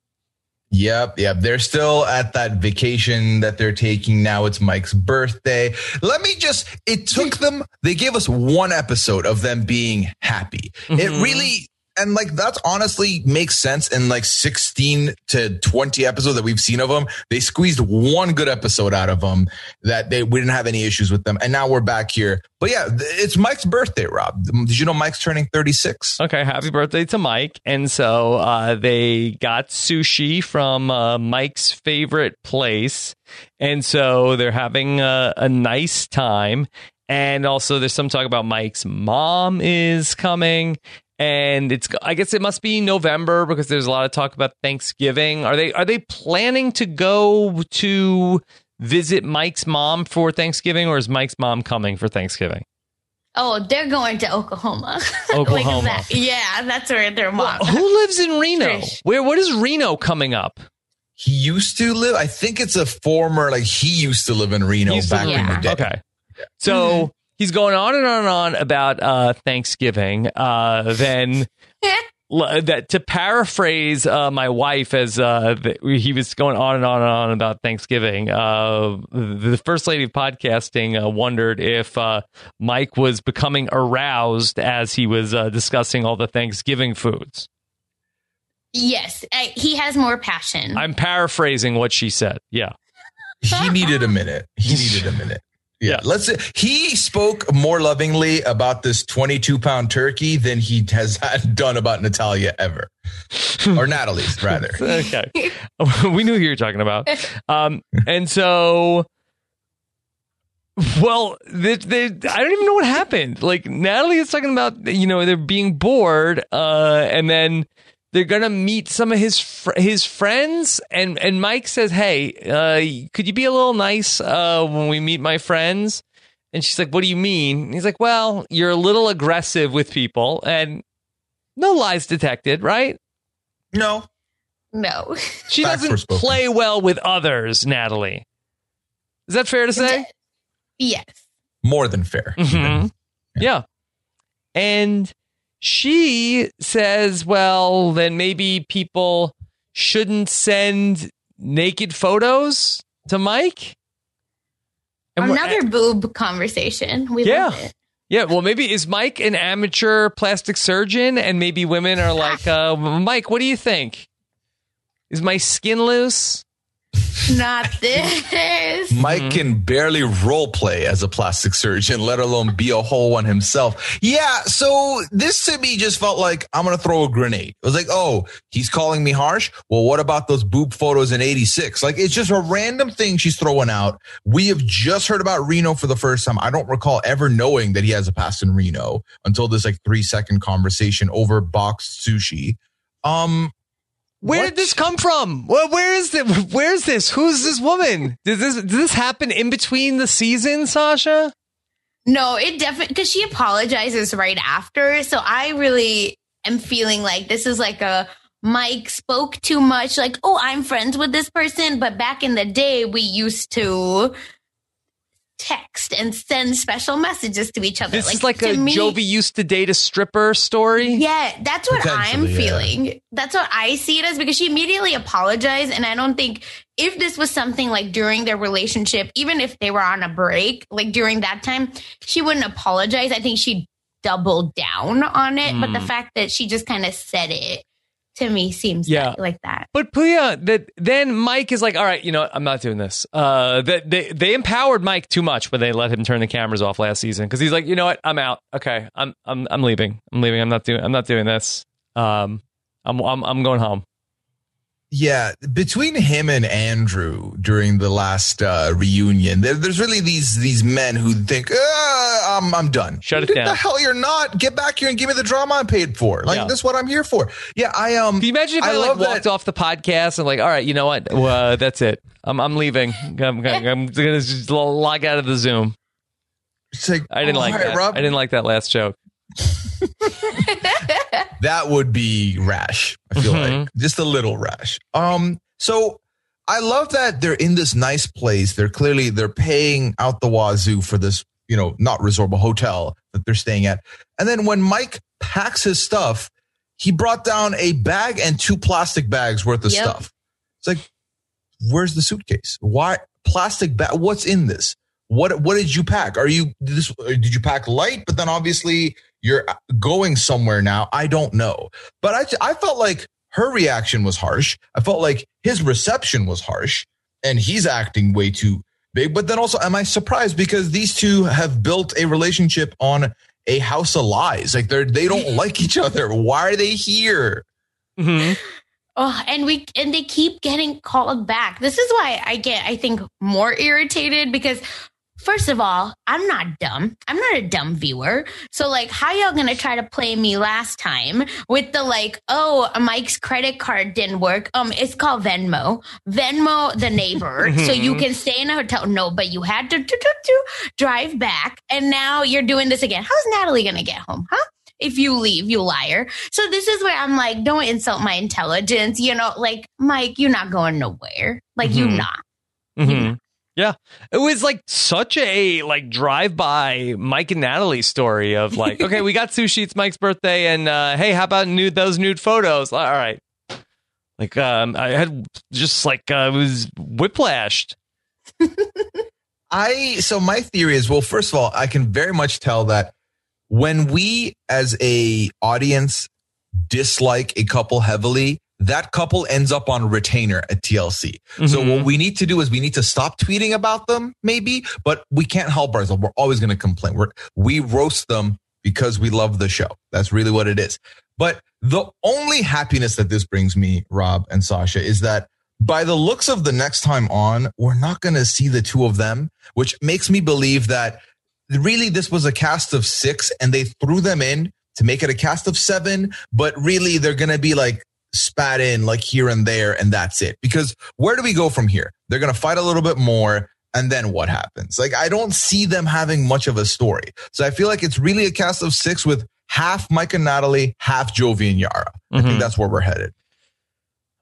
Yep, yep. They're still at that vacation that they're taking now. It's Mike's birthday. Let me just, it took them, they gave us one episode of them being happy. It Mhm. really, and like that's honestly makes sense in like 16 to 20 episodes that we've seen of them. They squeezed one good episode out of them that they, we didn't have any issues with them. And now we're back here. But yeah, it's Mike's birthday, Rob. Did you know Mike's turning 36? Okay. Happy birthday to Mike. And so uh, they got sushi from uh, Mike's favorite place. And so they're having a, a nice time. And also, there's some talk about Mike's mom is coming. And it's, I guess it must be November because there's a lot of talk about Thanksgiving. Are they, are they planning to go to visit Mike's mom for Thanksgiving or is Mike's mom coming for Thanksgiving? Oh, they're going to Oklahoma. Oklahoma. that. Yeah, that's where their mom. Who lives in Reno? Trish. Where, what is Reno coming up? He used to live, I think it's a former, like he used to live in Reno He used to back in the day. Okay. So mm-hmm. He's going on and on and on about uh, Thanksgiving. Uh, then l- that to paraphrase uh, my wife, as uh, th- he was going on and on and on about Thanksgiving. Uh, the first lady of podcasting uh, wondered if uh, Mike was becoming aroused as he was uh, discussing all the Thanksgiving foods. Yes, uh, he has more passion. I'm paraphrasing what she said. Yeah. he needed a minute. He needed a minute. Yeah. Yeah. Let's he spoke more lovingly about this 22 pound turkey than he has had done about Natalia ever. or Natalie's rather. okay. we knew who you were talking about. Um, and so, well, they, they, I don't even know what happened. Like Natalie is talking about, you know, they're being bored, uh, and then they're gonna meet some of his fr- his friends, and and Mike says, "Hey, uh, could you be a little nice uh, when we meet my friends?" And she's like, "What do you mean?" And he's like, "Well, you're a little aggressive with people, and no lies detected, right?" No. no. She Facts doesn't play well with others, Natalie. Is that fair to say? yes. More than fair. Mhm. Yeah. And she says, well, then maybe people shouldn't send naked photos to Mike. And Another boob conversation. We love Yeah. it. Yeah, well, maybe is Mike an amateur plastic surgeon, and maybe women are like, uh, Mike, what do you think? Is my skin loose? Not this. Mike can barely role play as a plastic surgeon, let alone be a whole one himself. Yeah, so this to me just felt like I'm gonna throw a grenade. It was like, oh, he's calling me harsh. Well, what about those boob photos in '86? Like, it's just a random thing she's throwing out. We have just heard about Reno for the first time. I don't recall ever knowing that he has a past in Reno until this like three second conversation over boxed sushi. Um, Where What? did this come from? Where, where is this? Where's this? Who's this woman? Did this did this happen in between the seasons, Sasha? No, it definitely because she apologizes right after. So I really am feeling like this is like a Mike spoke too much. Like, oh, I'm friends with this person, but back in the day, we used to text and send special messages to each other. This is like to a me- Jovi used to date a stripper story. Yeah, that's what I'm Potentially, yeah. feeling. That's what I see it as because she immediately apologized. And I don't think if this was something like during their relationship, even if they were on a break, like during that time, she wouldn't apologize. I think she doubled down on it. But the Hmm. fact that she just kind of said it to me seems Yeah. like, like that. But Puya, that then Mike is like, all right, you know. I'm not doing this. Uh, that they they empowered Mike too much when they let him turn the cameras off last season because he's like, you know what, I'm out. Okay, I'm I'm I'm leaving. I'm leaving. I'm not doing. I'm not doing this. Um, I'm I'm I'm going home. Yeah, between him and Andrew during the last uh, reunion, there, there's really these these men who think, "Ah, I'm I'm done. Shut it What down. The hell you're not. Get back here and give me the drama I'm paid for. Like Yeah. that's what I'm here for. Yeah, I um. Can you imagine if I, like walked that- off the podcast and like, all right, you know what? Uh, that's it. I'm I'm leaving. I'm, I'm, I'm gonna just log out of the Zoom. It's like, I didn't like right, that. Rob, I didn't like that last joke. that would be rash. I feel Mhm. like just a little rash. Um, so I love that they're in this nice place. They're clearly they're paying out the wazoo for this, you know, not resort but hotel that they're staying at. And then when Mike packs his stuff, he brought down a bag and two plastic bags worth of Yep. stuff. It's like, where's the suitcase? Why plastic bag? What's in this? What what did you pack? Are you this? Did you pack light? But then obviously you're going somewhere now. I don't know. But I I felt like her reaction was harsh. I felt like his reception was harsh, and he's acting way too big. But then also, am I surprised because these two have built a relationship on a house of lies? Like they're they don't like each other. Why are they here? hmm Oh, and we and they keep getting called back. This is why I get, I think, more irritated because first of all, I'm not dumb. I'm not a dumb viewer. So like how y'all gonna try to play me last time with the like, oh, Mike's credit card didn't work. Um, it's called Venmo. Venmo the neighbor. so you can stay in a hotel. No, but you had to, to, to, to drive back. And now you're doing this again. How's Natalie gonna get home? Huh? if you leave, you liar. So this is where I'm like, don't insult my intelligence. You know, like Mike, you're not going nowhere. Like you Mhm. not. hmm Yeah, it was like such a like drive by Mike and Natalie story of like, okay, we got sushi. It's Mike's birthday, and uh, hey, how about nude those nude photos? All right, like um, I had just like uh, it was whiplashed. I so my theory is well, first of all, I can very much tell that when we as a audience dislike a couple heavily, that couple ends up on retainer at TLC. So Mhm. what we need to do is we need to stop tweeting about them, maybe, but we can't help ourselves. We're always going to complain. We're, we roast them because we love the show. That's really what it is. But the only happiness that this brings me, Rob and Sasha, is that by the looks of the next time on, we're not going to see the two of them, which makes me believe that really this was a cast of six and they threw them in to make it a cast of seven, but really they're going to be like spat in like here and there and that's it. Because where do we go from here? They're going to fight a little bit more. And then what happens? Like, I don't see them having much of a story. So I feel like it's really a cast of six with half Mike and Natalie, half Jovi and Yara. I Mhm. think that's where we're headed.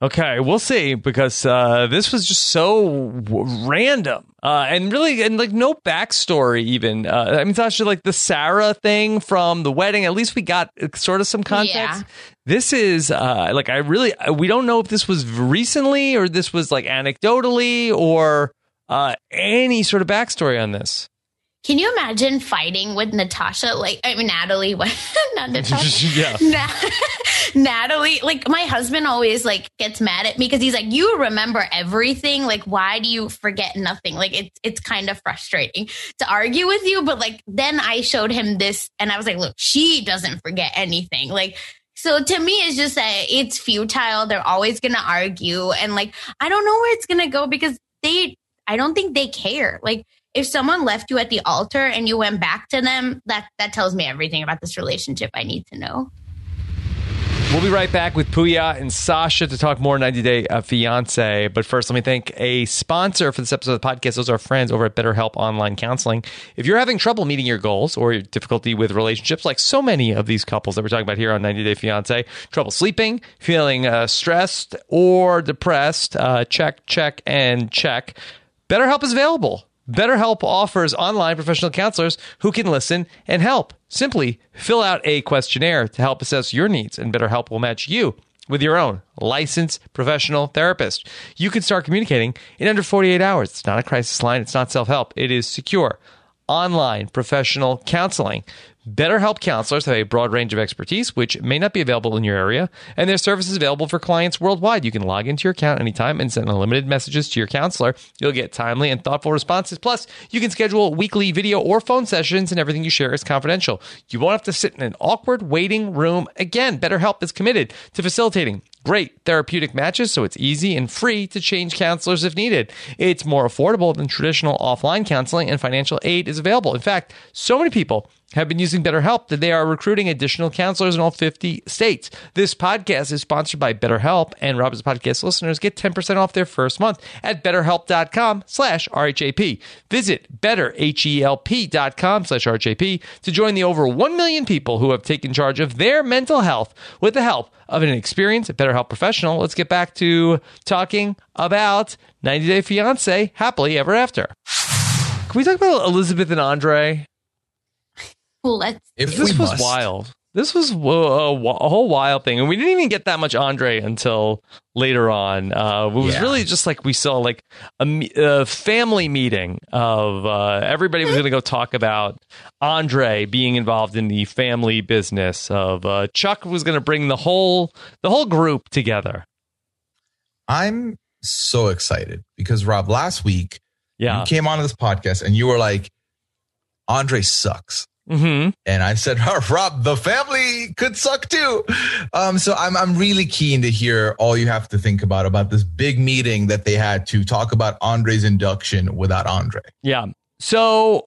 Okay, we'll see because uh, this was just so w- random uh, and really and like no backstory even. Uh, I mean, Sasha, like the Sarah thing from the wedding. At least we got uh, sort of some context. Yeah. This is uh, like I really we don't know if this was recently or this was like anecdotally or uh, any sort of backstory on this. Can you imagine fighting with Natasha? Like, I mean, Natalie, what? Not Natasha. yeah. Na- Natalie, like my husband always like gets mad at me because he's like, "You remember everything. Like, why do you forget nothing?" Like, it's it's kind of frustrating to argue with you. But like, then I showed him this, and I was like, "Look, she doesn't forget anything." Like, so to me, it's just that it's futile. They're always gonna argue, and like, I don't know where it's gonna go because they, I don't think they care. Like. If someone left you at the altar and you went back to them, that that tells me everything about this relationship I need to know. We'll be right back with Puya and Sasha to talk more 90 Day uh, Fiance. But first, let me thank a sponsor for this episode of the podcast. Those are friends over at BetterHelp Online Counseling. If you're having trouble meeting your goals or difficulty with relationships, like so many of these couples that we're talking about here on 90 Day Fiance, trouble sleeping, feeling uh, stressed or depressed, uh, check, check, and check. BetterHelp is available. BetterHelp offers online professional counselors who can listen and help. Simply fill out a questionnaire to help assess your needs, and BetterHelp will match you with your own licensed professional therapist. You can start communicating in under 48 hours. It's not a crisis line, it's not self help, it is secure online professional counseling. BetterHelp counselors have a broad range of expertise, which may not be available in your area, and their service is available for clients worldwide. You can log into your account anytime and send unlimited messages to your counselor. You'll get timely and thoughtful responses. Plus, you can schedule weekly video or phone sessions, and everything you share is confidential. You won't have to sit in an awkward waiting room again. BetterHelp is committed to facilitating great therapeutic matches, so it's easy and free to change counselors if needed. It's more affordable than traditional offline counseling, and financial aid is available. In fact, so many people have been using BetterHelp that they are recruiting additional counselors in all 50 states. This podcast is sponsored by BetterHelp, and Robert's podcast listeners get 10% off their first month at betterhelp.com slash RHAP. Visit betterhelp.com slash RHAP to join the over 1 million people who have taken charge of their mental health with the help of an experienced BetterHelp professional. Let's get back to talking about 90 Day Fiance Happily Ever After. Can we talk about Elizabeth and Andre? Let's. If this was must. wild. This was a, a, a whole wild thing, and we didn't even get that much Andre until later on. Uh, it was Yeah. really just like we saw like a, a family meeting of uh, everybody was going to go talk about Andre being involved in the family business. Of uh, Chuck was going to bring the whole the whole group together. I'm so excited because Rob, last week Yeah. you came onto this podcast and you were like, Andre sucks. Hmm And I said, oh, Rob, the family could suck too. Um, so I'm I'm really keen to hear all you have to think about about this big meeting that they had to talk about Andre's induction without Andre. Yeah. So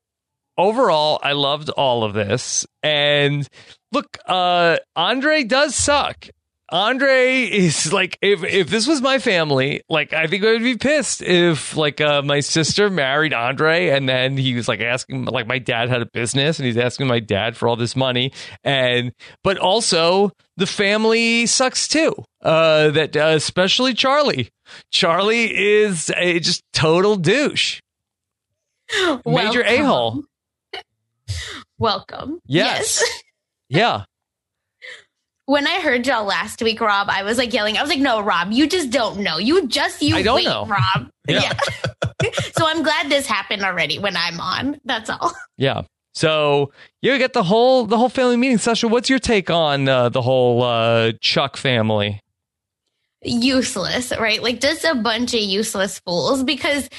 overall, I loved all of this. And look, uh, Andre does suck. Andre is like if if this was my family, like I think I would be pissed if like uh, my sister married Andre and then he was like asking like my dad had a business and he's asking my dad for all this money and but also the family sucks too. Uh, that uh, especially Charlie. Charlie is a just total douche. Major a hole. Welcome. Yes. Yeah. When I heard y'all last week, Rob, I was like yelling. I was like, "No, Rob, you just don't know. You just you I don't wait, know. Rob." Yeah. Yeah. so I'm glad this happened already when I'm on. That's all. Yeah. So you get the whole the whole family meeting. Sasha, what's your take on uh, the whole uh, Chuck family? useless, right? Like just a bunch of useless fools because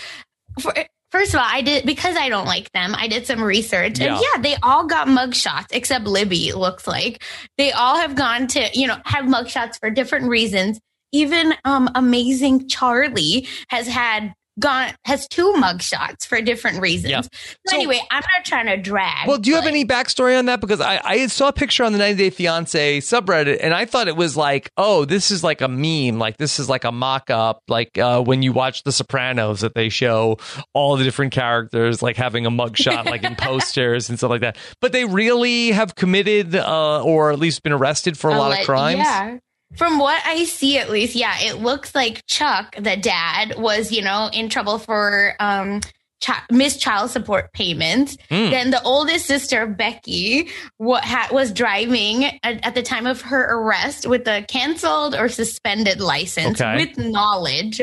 for, first of all, I did because I don't like them. I did some research and yeah, they all got mugshots except Libby, looks like. They all have gone to, you know, have mugshots for different reasons. Even um amazing Charlie has had gone has two mugshots for different reasons. Yeah. So, So- anyway, I'm not trying to drag. Well, do you have any backstory on that? Because I, I saw a picture on the 90 Day Fiance subreddit, and I thought it was like, oh, this is like a meme, like this is like a mock up, like uh, when you watch The Sopranos that they show all the different characters like having a mugshot, like in posters and stuff like that. But they really have committed uh, or at least been arrested for a lot Alle- of crimes. Yeah. From what I see, at least, yeah, it looks like Chuck, the dad, was, you know, in trouble for um, chi- missed child support payments. Hmm. Then the oldest sister, Becky, what ha- was driving at, at the time of her arrest with a canceled or suspended license Okay. with knowledge.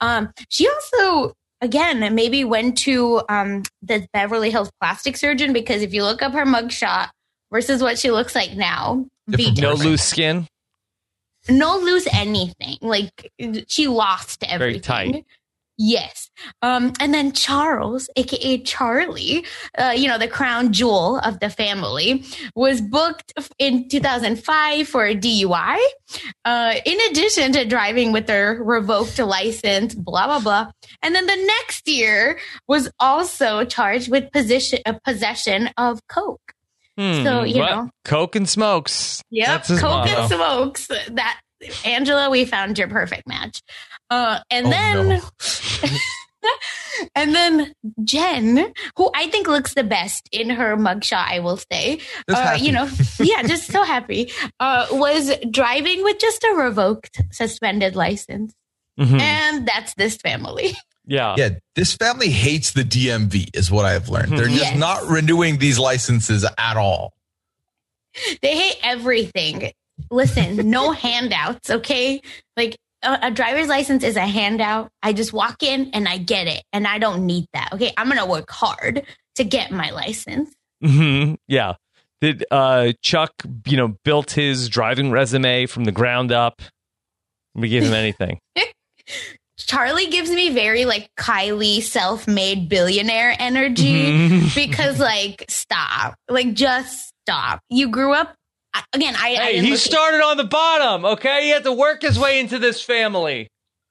Um, she also again maybe went to um, the Beverly Hills plastic surgeon because if you look up her mugshot versus what she looks like now, No loose skin. No lose anything. Like she lost everything. Very tight. Yes. Um, and then Charles, aka Charlie, uh, you know, the crown jewel of the family, was booked in 2005 for a DUI. Uh, in addition to driving with their revoked license, blah, blah, blah. And then the next year was also charged with position, uh, possession of Coke. Hmm. So, you Well, know. Coke and smokes. Yep, Coke motto. and smokes. That Angela, we found your perfect match. Uh, and Oh, then, no. and then Jen, who I think looks the best in her mugshot, I will say. Uh, you know, yeah, just so happy. Uh, was driving with just a revoked suspended license, Mhm. and that's this family. Yeah. Yeah, this family hates the DMV, is what I've learned. They're just Yes. not renewing these licenses at all. they hate everything. Listen, no handouts, okay? Like a, a driver's license is a handout. I just walk in and I get it, and I don't need that. Okay, I'm gonna work hard to get my license. hmm Yeah. Did uh, Chuck, you know, built his driving resume from the ground up? We gave him anything. Charlie gives me very like Kylie self-made billionaire energy Mhm. because like stop. Like just stop. You grew up again, I, I Hey, didn't he started on the bottom, okay? He had to work his way into this family.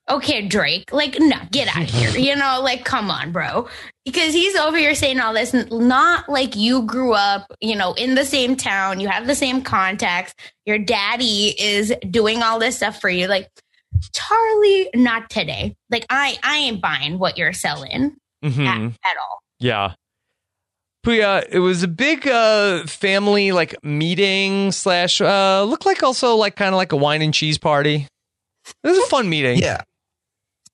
okay, Drake, like, no, get out of here. You know, like, come on, bro. Because he's over here saying all this, not like you grew up, you know, in the same town, you have the same contacts, your daddy is doing all this stuff for you. Like, Charlie, not today. Like, I, I ain't buying what you're selling Mhm. at, at all. Yeah. But yeah, it was a big uh, family like meeting slash uh, looked like also like kind of like a wine and cheese party. It was a fun meeting. Yeah.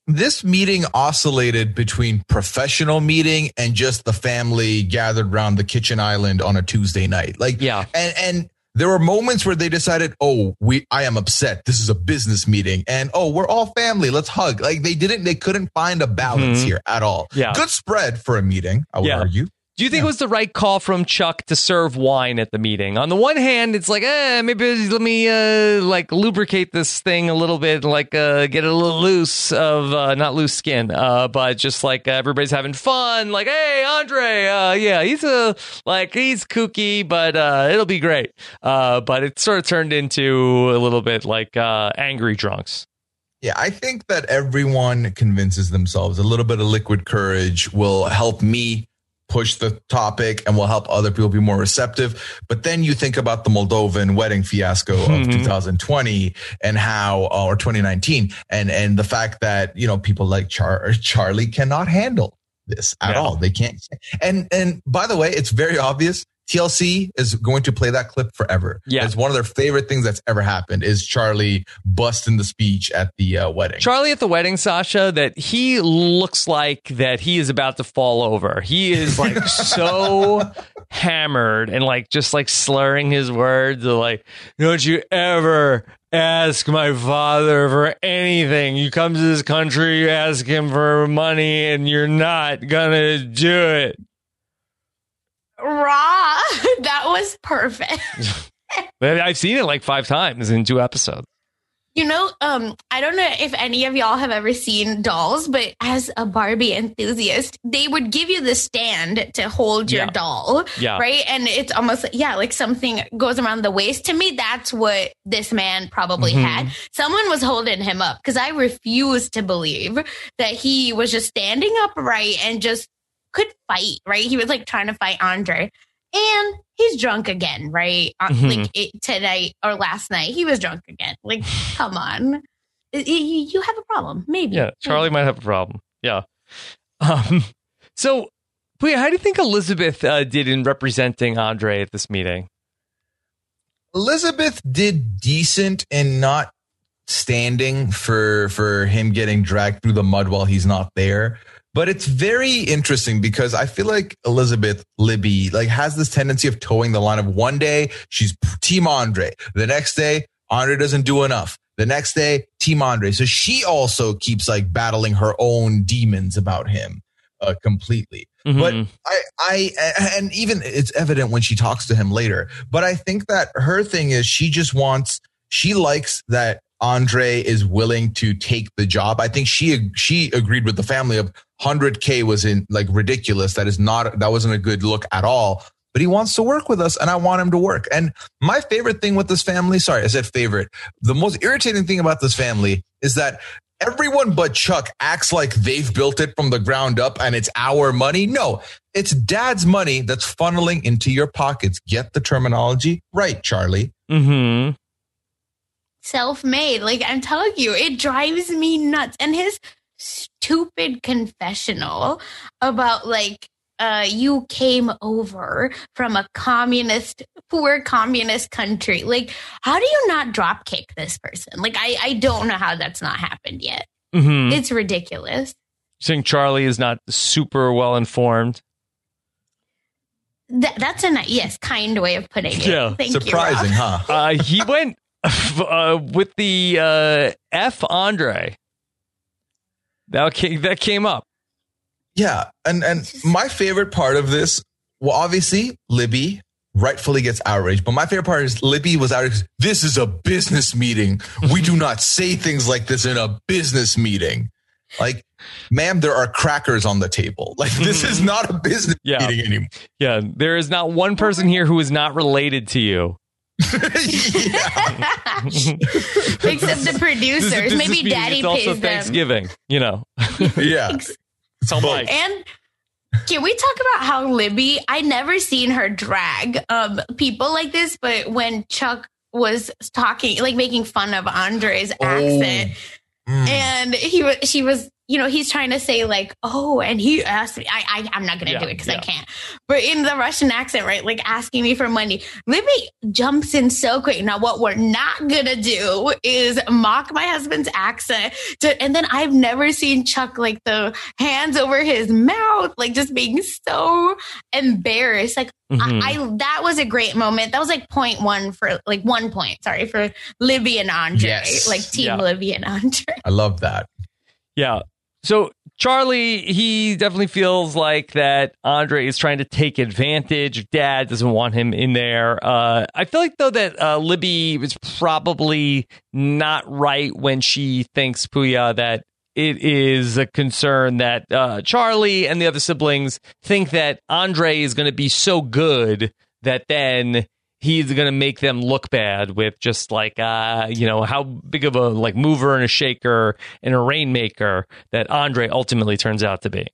This meeting oscillated between professional meeting and just the family gathered around the kitchen island on a Tuesday night. Like, Yeah. and and there were moments where they decided, oh, we I am upset. This is a business meeting, and oh, we're all family. Let's hug. Like they didn't, they couldn't find a balance Mhm. here at all. Yeah. good spread for a meeting. I would Yeah. argue. Do you think it was the right call from Chuck to serve wine at the meeting? On the one hand, it's like, eh, maybe let me uh, like lubricate this thing a little bit, like uh, get it a little loose of uh, not loose skin, uh, but just like uh, everybody's having fun. Like, hey, Andre, uh, yeah, he's a like he's kooky, but uh, it'll be great. Uh, but it sort of turned into a little bit like uh, angry drunks. Yeah, I think that everyone convinces themselves a little bit of liquid courage will help me push the topic and will help other people be more receptive. But then you think about the Moldovan wedding fiasco of Mhm. 2020 and how, uh, or 2019, and and the fact that you know people like Char- Charlie cannot handle this at all. They can't. And and by the way, it's very obvious. TLC is going to play that clip forever. Yeah. it's one of their favorite things that's ever happened. Is Charlie busting the speech at the uh, wedding? Charlie at the wedding, Sasha, that he looks like that he is about to fall over. He is like so hammered and like just like slurring his words like, don't you ever ask my father for anything. You come to this country, you ask him for money and you're not gonna do it. Raw. that was perfect. I've seen it like five times in two episodes. You know, um, I don't know if any of y'all have ever seen dolls, but as a Barbie enthusiast, they would give you the stand to hold your Yeah. doll, Yeah. right? And it's almost yeah, like something goes around the waist. To me, that's what this man probably Mhm. had. Someone was holding him up because I refuse to believe that he was just standing upright and just could fight, right? He was like trying to fight Andre. And he's drunk again, right? Uh, Mhm. Like it, tonight or last night, he was drunk again. Like, come on, Y- y- you have a problem, maybe. Yeah, Charlie might have a problem. Yeah. Um, so, Puya, how do you think Elizabeth uh, did in representing Andre at this meeting? Elizabeth did decent in not standing for for him getting dragged through the mud while he's not there. But it's very interesting because I feel like Elizabeth Libby like has this tendency of towing the line of one day she's team Andre, the next day Andre doesn't do enough. The next day, Team Andre. So she also keeps like battling her own demons about him uh, completely. But Mhm. I, I, and even it's evident when she talks to him later. But I think that her thing is she just wants, she likes that Andre is willing to take the job. I think she, she agreed with the family of 100K was in like ridiculous. That is not, that wasn't a good look at all. But he wants to work with us and I want him to work. And my favorite thing with this family, sorry, I said favorite. The most irritating thing about this family is that everyone but Chuck acts like they've built it from the ground up and it's our money. No, it's dad's money that's funneling into your pockets. Get the terminology right, Charlie. Mm-hmm. Mhm. self-made. Like I'm telling you, it drives me nuts. And his stupid confessional about like uh you came over from a communist poor communist country. Like how do you not drop kick this person? Like I I don't know how that's not happened yet. Mhm. It's ridiculous. Saying Charlie is not super well informed. That, that's a nice, yes, kind way of putting it. Yeah, Thank you, Surprising, Rob. huh? Uh, he went uh, with the uh, F Andre. That came, that came up. Yeah, and and my favorite part of this, well, obviously Libby rightfully gets outraged, but my favorite part is Libby was outraged. This is a business meeting. We do not say things like this in a business meeting. Like, ma'am, there are crackers on the table. Like, this is not a business Yeah. meeting anymore. Yeah, there is not one person here who is not related to you. Except the producers. This this Maybe is- daddy it's also pays them. Thanksgiving, you know. yeah. It's all Mike. And can we talk about how Libby? I never seen her drag um people like this, but when Chuck was talking, like making fun of Andre's accent, Mm. and he was, she was, you know, he's trying to say like, oh, and he asked me, I, I I'm not gonna Yeah, do it because yeah. I can't, but in the Russian accent, right, like asking me for money. Libby jumps in so quick. Now, what we're not gonna do is mock my husband's accent, to, and then I've never seen Chuck like the hands over his mouth, like just being so embarrassed. Like Mhm. I, I, that was a great moment. That was like point one for like one point. Sorry for Libby and Andre, Yes. like Team Yeah. Libby and Andre. I love that. Yeah. So Charlie, he definitely feels like that Andre is trying to take advantage. Dad doesn't want him in there. Uh, I feel like though that uh, Libby was probably not right when she thinks Puya that it is a concern that uh, Charlie and the other siblings think that Andre is going to be so good that then he's going to make them look bad with just like uh you know how big of a like mover and a shaker and a rainmaker that Andre ultimately turns out to be.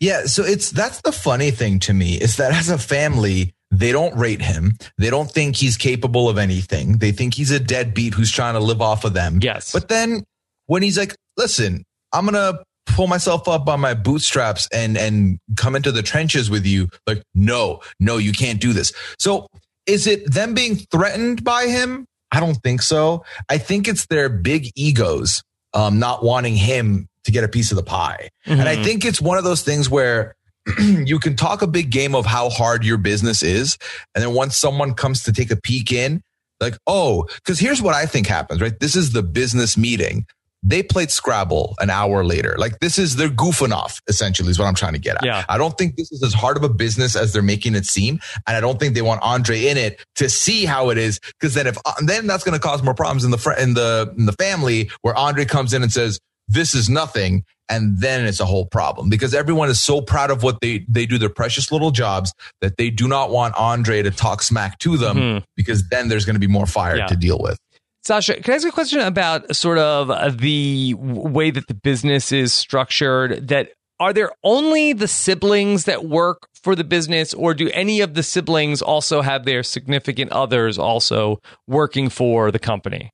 Yeah, so it's that's the funny thing to me is that as a family, they don't rate him. They don't think he's capable of anything. They think he's a deadbeat who's trying to live off of them. Yes. But then when he's like, "Listen, I'm gonna pull myself up on my bootstraps and and come into the trenches with you," like, no, no, you can't do this. So is it them being threatened by him? I don't think so. I think it's their big egos um, not wanting him to get a piece of the pie. And I Mhm. think it's one of those things where you can talk a big game of how hard your business is. And then once someone comes to take a peek in, like, oh, because here's what I think happens, right? This is the business meeting. They played Scrabble an hour later. Like this is they're goofing off, essentially, is what I'm trying to get at. Yeah. I don't think this is as hard of a business as they're making it seem. And I don't think they want Andre in it to see how it is. Because then if then that's gonna cause more problems in the fr- in the in the family where Andre comes in and says, This is nothing. And then it's a whole problem because everyone is so proud of what they they do their precious little jobs that they do not want Andre to talk smack to them Mhm. because then there's going to be more fire Yeah. to deal with. Sasha, can I ask a question about sort of the way that the business is structured? That are there only the siblings that work for the business, or do any of the siblings also have their significant others also working for the company?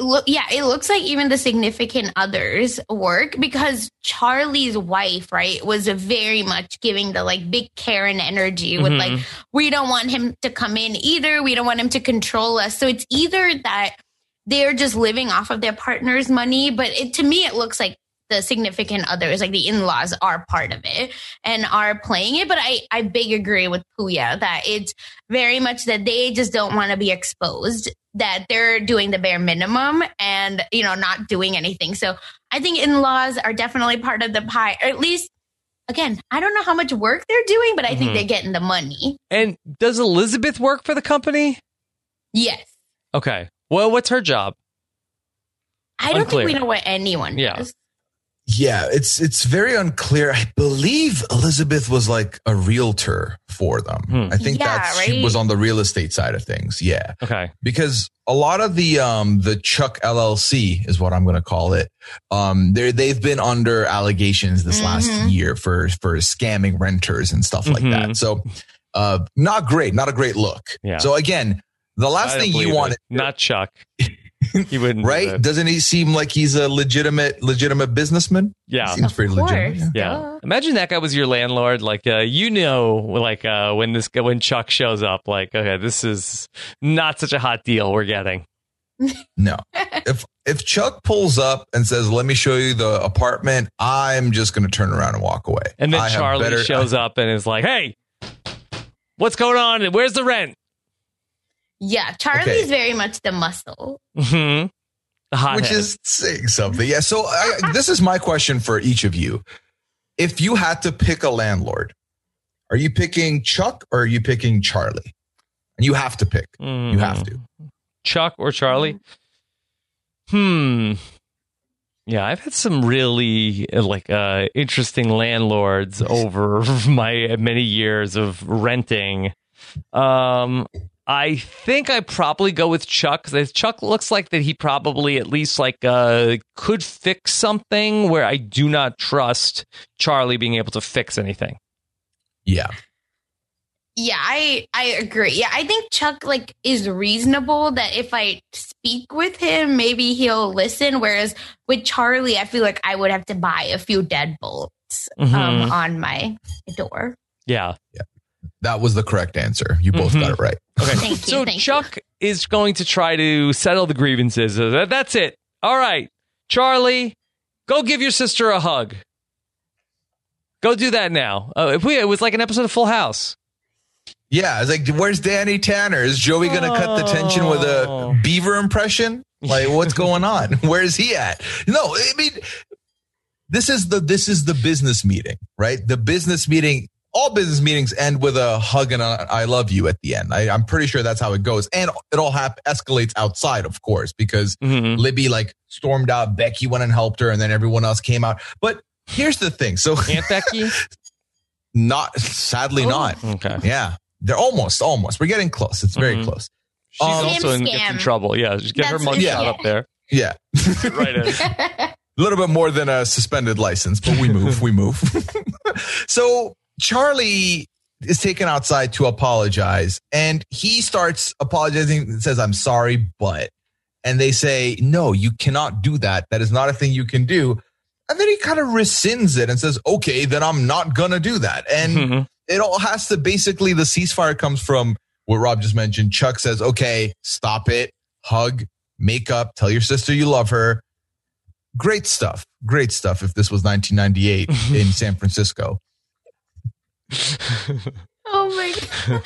Look, yeah, it looks like even the significant others work because Charlie's wife, right, was very much giving the like big Karen energy with Mhm. like, we don't want him to come in either. We don't want him to control us. So it's either that they're just living off of their partner's money, but it, to me, it looks like the significant others, like the in-laws are part of it and are playing it. But I, I big agree with Puya that it's very much that they just don't want to be exposed, that they're doing the bare minimum and, you know, not doing anything. So I think in-laws are definitely part of the pie, or at least, again, I don't know how much work they're doing, but I think Mhm. they're getting the money. And does Elizabeth work for the company? Yes. Okay. Well, what's her job? I don't Unclear. think we know what anyone Yeah. does. Yeah, it's it's very unclear. I believe Elizabeth was like a realtor for them. Hmm. I think Yeah, that she was on the real estate side of things. Yeah. Okay. because a lot of the um the Chuck LLC is what I'm going to call it. Um, they they've been under allegations this last Mhm. year for for scamming renters and stuff like Mhm. that. So, uh, not great, not a great look. Yeah. So again, the last thing you it. want, not Chuck. he wouldn't. right? that. Doesn't he seem like he's a legitimate legitimate businessman? Yeah. Seems Of pretty course. legitimate. Yeah. Duh. Imagine that guy was your landlord. Like, uh, you know, like uh, when this guy, when Chuck shows up, like, okay, this is not such a hot deal we're getting. No. if if Chuck pulls up and says, "Let me show you the apartment," I'm just going to turn around and walk away. And then I Charlie better- shows up and is like, hey, what's going on? And Where's the rent? Yeah. Charlie's Okay. very much the muscle. hmm The hot which is saying something. Yeah. So I, this is my question for each of you. If you had to pick a landlord, are you picking Chuck or are you picking Charlie? And you have to pick. You have to. Chuck or Charlie? Hmm. Yeah, I've had some really uh, like uh, interesting landlords over my many years of renting. Um, I think I probably go with Chuck because Chuck looks like that he probably at least like uh, could fix something where I do not trust Charlie being able to fix anything. Yeah. Yeah, I I agree. Yeah, I think Chuck like is reasonable that if I speak with him, maybe he'll listen. Whereas with Charlie, I feel like I would have to buy a few deadbolts um, Mhm. on my door. Yeah. yeah. That was the correct answer. You both Mhm. got it right. Okay. Thank you, so thank you. Chuck is going to try to settle the grievances. Uh, That's it. All right, Charlie, go give your sister a hug. Go do that now. Uh, if we, it was like an episode of Full House. Yeah, it's like, where's Danny Tanner? Is Joey going to cut the tension with Oh. a beaver impression? Like, what's going on? Where is he at? No, I mean, this is the this is the business meeting, right? The business meeting. All business meetings end with a hug and a "I love you" at the end. I, I'm pretty sure that's how it goes, and it all hap- escalates outside, of course, because Mhm. Libby like stormed out. Becky went and helped her, and then everyone else came out. But here's the thing: so Aunt Becky. not sadly not. Okay. Yeah, they're almost, almost. We're getting close. It's very Mhm. close. She's Um, also in, in trouble. Yeah, just get her That's- mugshot yeah. up there. Yeah, Right in. a little bit more than a suspended license, but we move, we move. so Charlie is taken outside to apologize, and he starts apologizing and says, "I'm sorry, but," and they say, "No, you cannot do that. That is not a thing you can do." And then he kind of rescinds it and says, "Okay, then I'm not gonna do that." And Mhm. it all has to basically the ceasefire comes from what Rob just mentioned. Chuck says, "Okay, stop it, hug, make up, tell your sister you love her." Great stuff. Great stuff. If this was 1998 in San Francisco, Oh my god.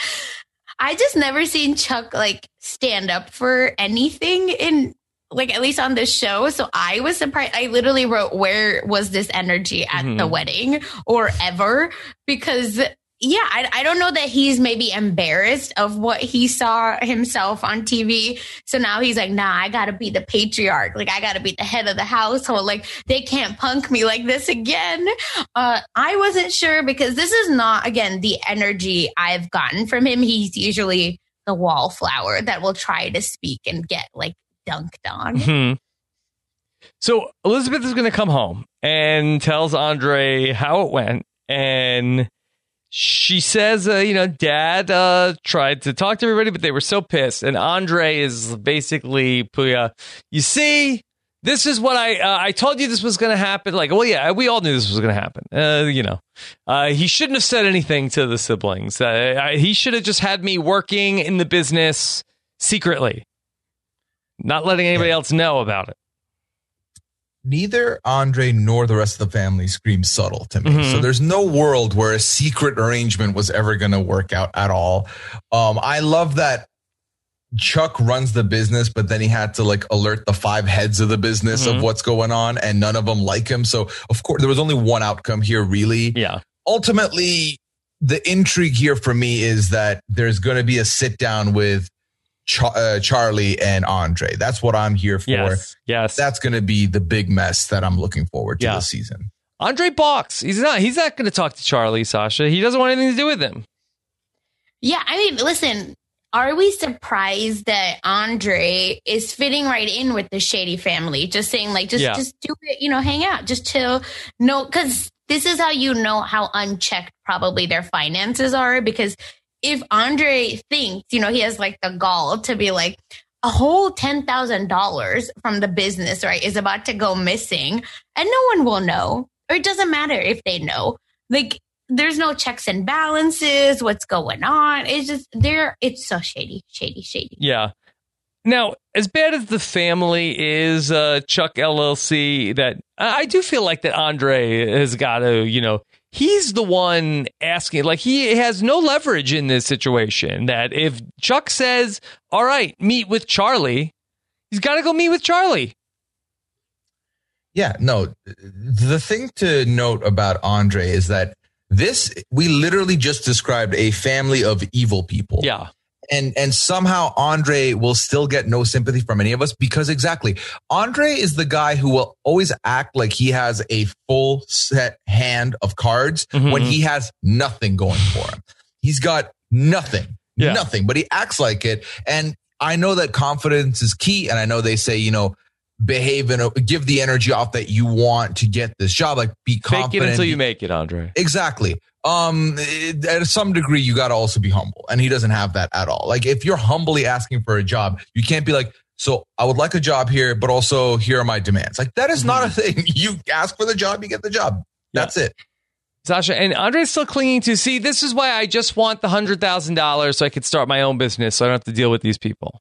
I just never seen Chuck like stand up for anything in like at least on this show. So I was surprised. I literally wrote where was this energy at the Mhm. wedding or ever because yeah, I, I don't know that he's maybe embarrassed of what he saw himself on TV. So now he's like, nah, I gotta be the patriarch. Like I gotta be the head of the household. Like they can't punk me like this again. Uh, I wasn't sure because this is not, again, the energy I've gotten from him. He's usually the wallflower that will try to speak and get like dunked on. Mhm. So Elizabeth is going to come home and tells Andre how it went, and she says, uh, "You know, Dad uh, tried to talk to everybody, but they were so pissed." And Andre is basically, Puya, you see. This is what I uh, I told you this was going to happen. Like, well, yeah, we all knew this was going to happen. Uh, you know, uh, he shouldn't have said anything to the siblings. Uh, I, he should have just had me working in the business secretly, not letting anybody else know about it. Neither Andre nor the rest of the family screams subtle to me. Mhm. So there's no world where a secret arrangement was ever going to work out at all. Um, I love that Chuck runs the business, but then he had to like alert the five heads of the business Mhm. of what's going on, and none of them like him. So of course there was only one outcome here, really. Yeah. Ultimately, the intrigue here for me is that there's going to be a sit down with Char- uh, Charlie and Andre. That's what I'm here for. Yes. Yes. That's going to be the big mess that I'm looking forward to Yeah. this season. Andre Box. He's not. He's not going to talk to Charlie. Sasha. He doesn't want anything to do with him. Yeah, I mean, listen, are we surprised that Andre is fitting right in with the shady family? Just saying, like, just Yeah. just do it, you know, hang out, just chill. No, because this is how you know how unchecked probably their finances are. Because if Andre thinks, you know, he has like the gall to be like a whole ten thousand dollars from the business, right, is about to go missing, and no one will know, or it doesn't matter if they know. Like there's no checks and balances. What's going on? It's just there. It's so shady, shady, shady. Yeah. Now, as bad as the family is, uh, Chuck LLC, that I do feel like that Andre has got to, you know, he's the one asking. Like he has no leverage in this situation. That if Chuck says, "All right, meet with Charlie," he's got to go meet with Charlie. Yeah, no. The thing to note about Andre is that this we literally just described a family of evil people. Yeah. And and somehow Andre will still get no sympathy from any of us because exactly. Andre is the guy who will always act like he has a full set hand of cards Mhm. when he has nothing going for him. He's got nothing. Yeah. Nothing, but he acts like it. And I know that confidence is key. And I know they say, you know, behave and give the energy off that you want to get this job. Like be Fake confident. it until you make it, Andre. Exactly. Um, it- at some degree, you got to also be humble, and he doesn't have that at all. Like, if you're humbly asking for a job, you can't be like, "So I would like a job here, but also here are my demands." Like, that is not a thing. You ask for the job, you get the job. That's it. Sasha and Andre's still clinging to see. This is why I just want the hundred thousand dollars so I could start my own business, so I don't have to deal with these people.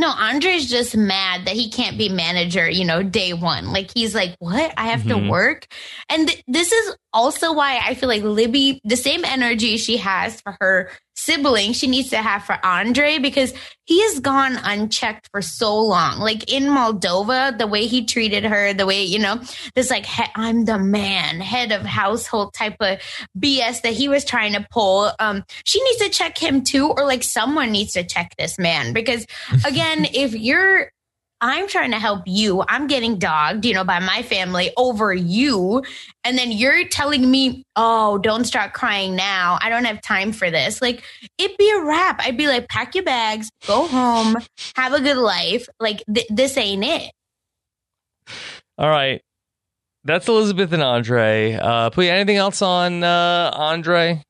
No, Andre's just mad that he can't be manager, you know, day one. Like he's like, what? I have Mhm. to work. And th- this is also why I feel like Libby, the same energy she has for her sibling, she needs to have for Andre because he has gone unchecked for so long. Like in Moldova, the way he treated her, the way, you know, this like, he- I'm the man, head of household type of BS that he was trying to pull. Um, she needs to check him too, or like someone needs to check this man because again, if you're I'm trying to help you, I'm getting dogged, you know, by my family over you. And then you're telling me, oh, don't start crying now. I don't have time for this. Like, it'd be a wrap. I'd be like, pack your bags, go home, have a good life. Like, th- this ain't it. All right, that's Elizabeth and Andre. Uh, Pooya, anything else on uh, Andre?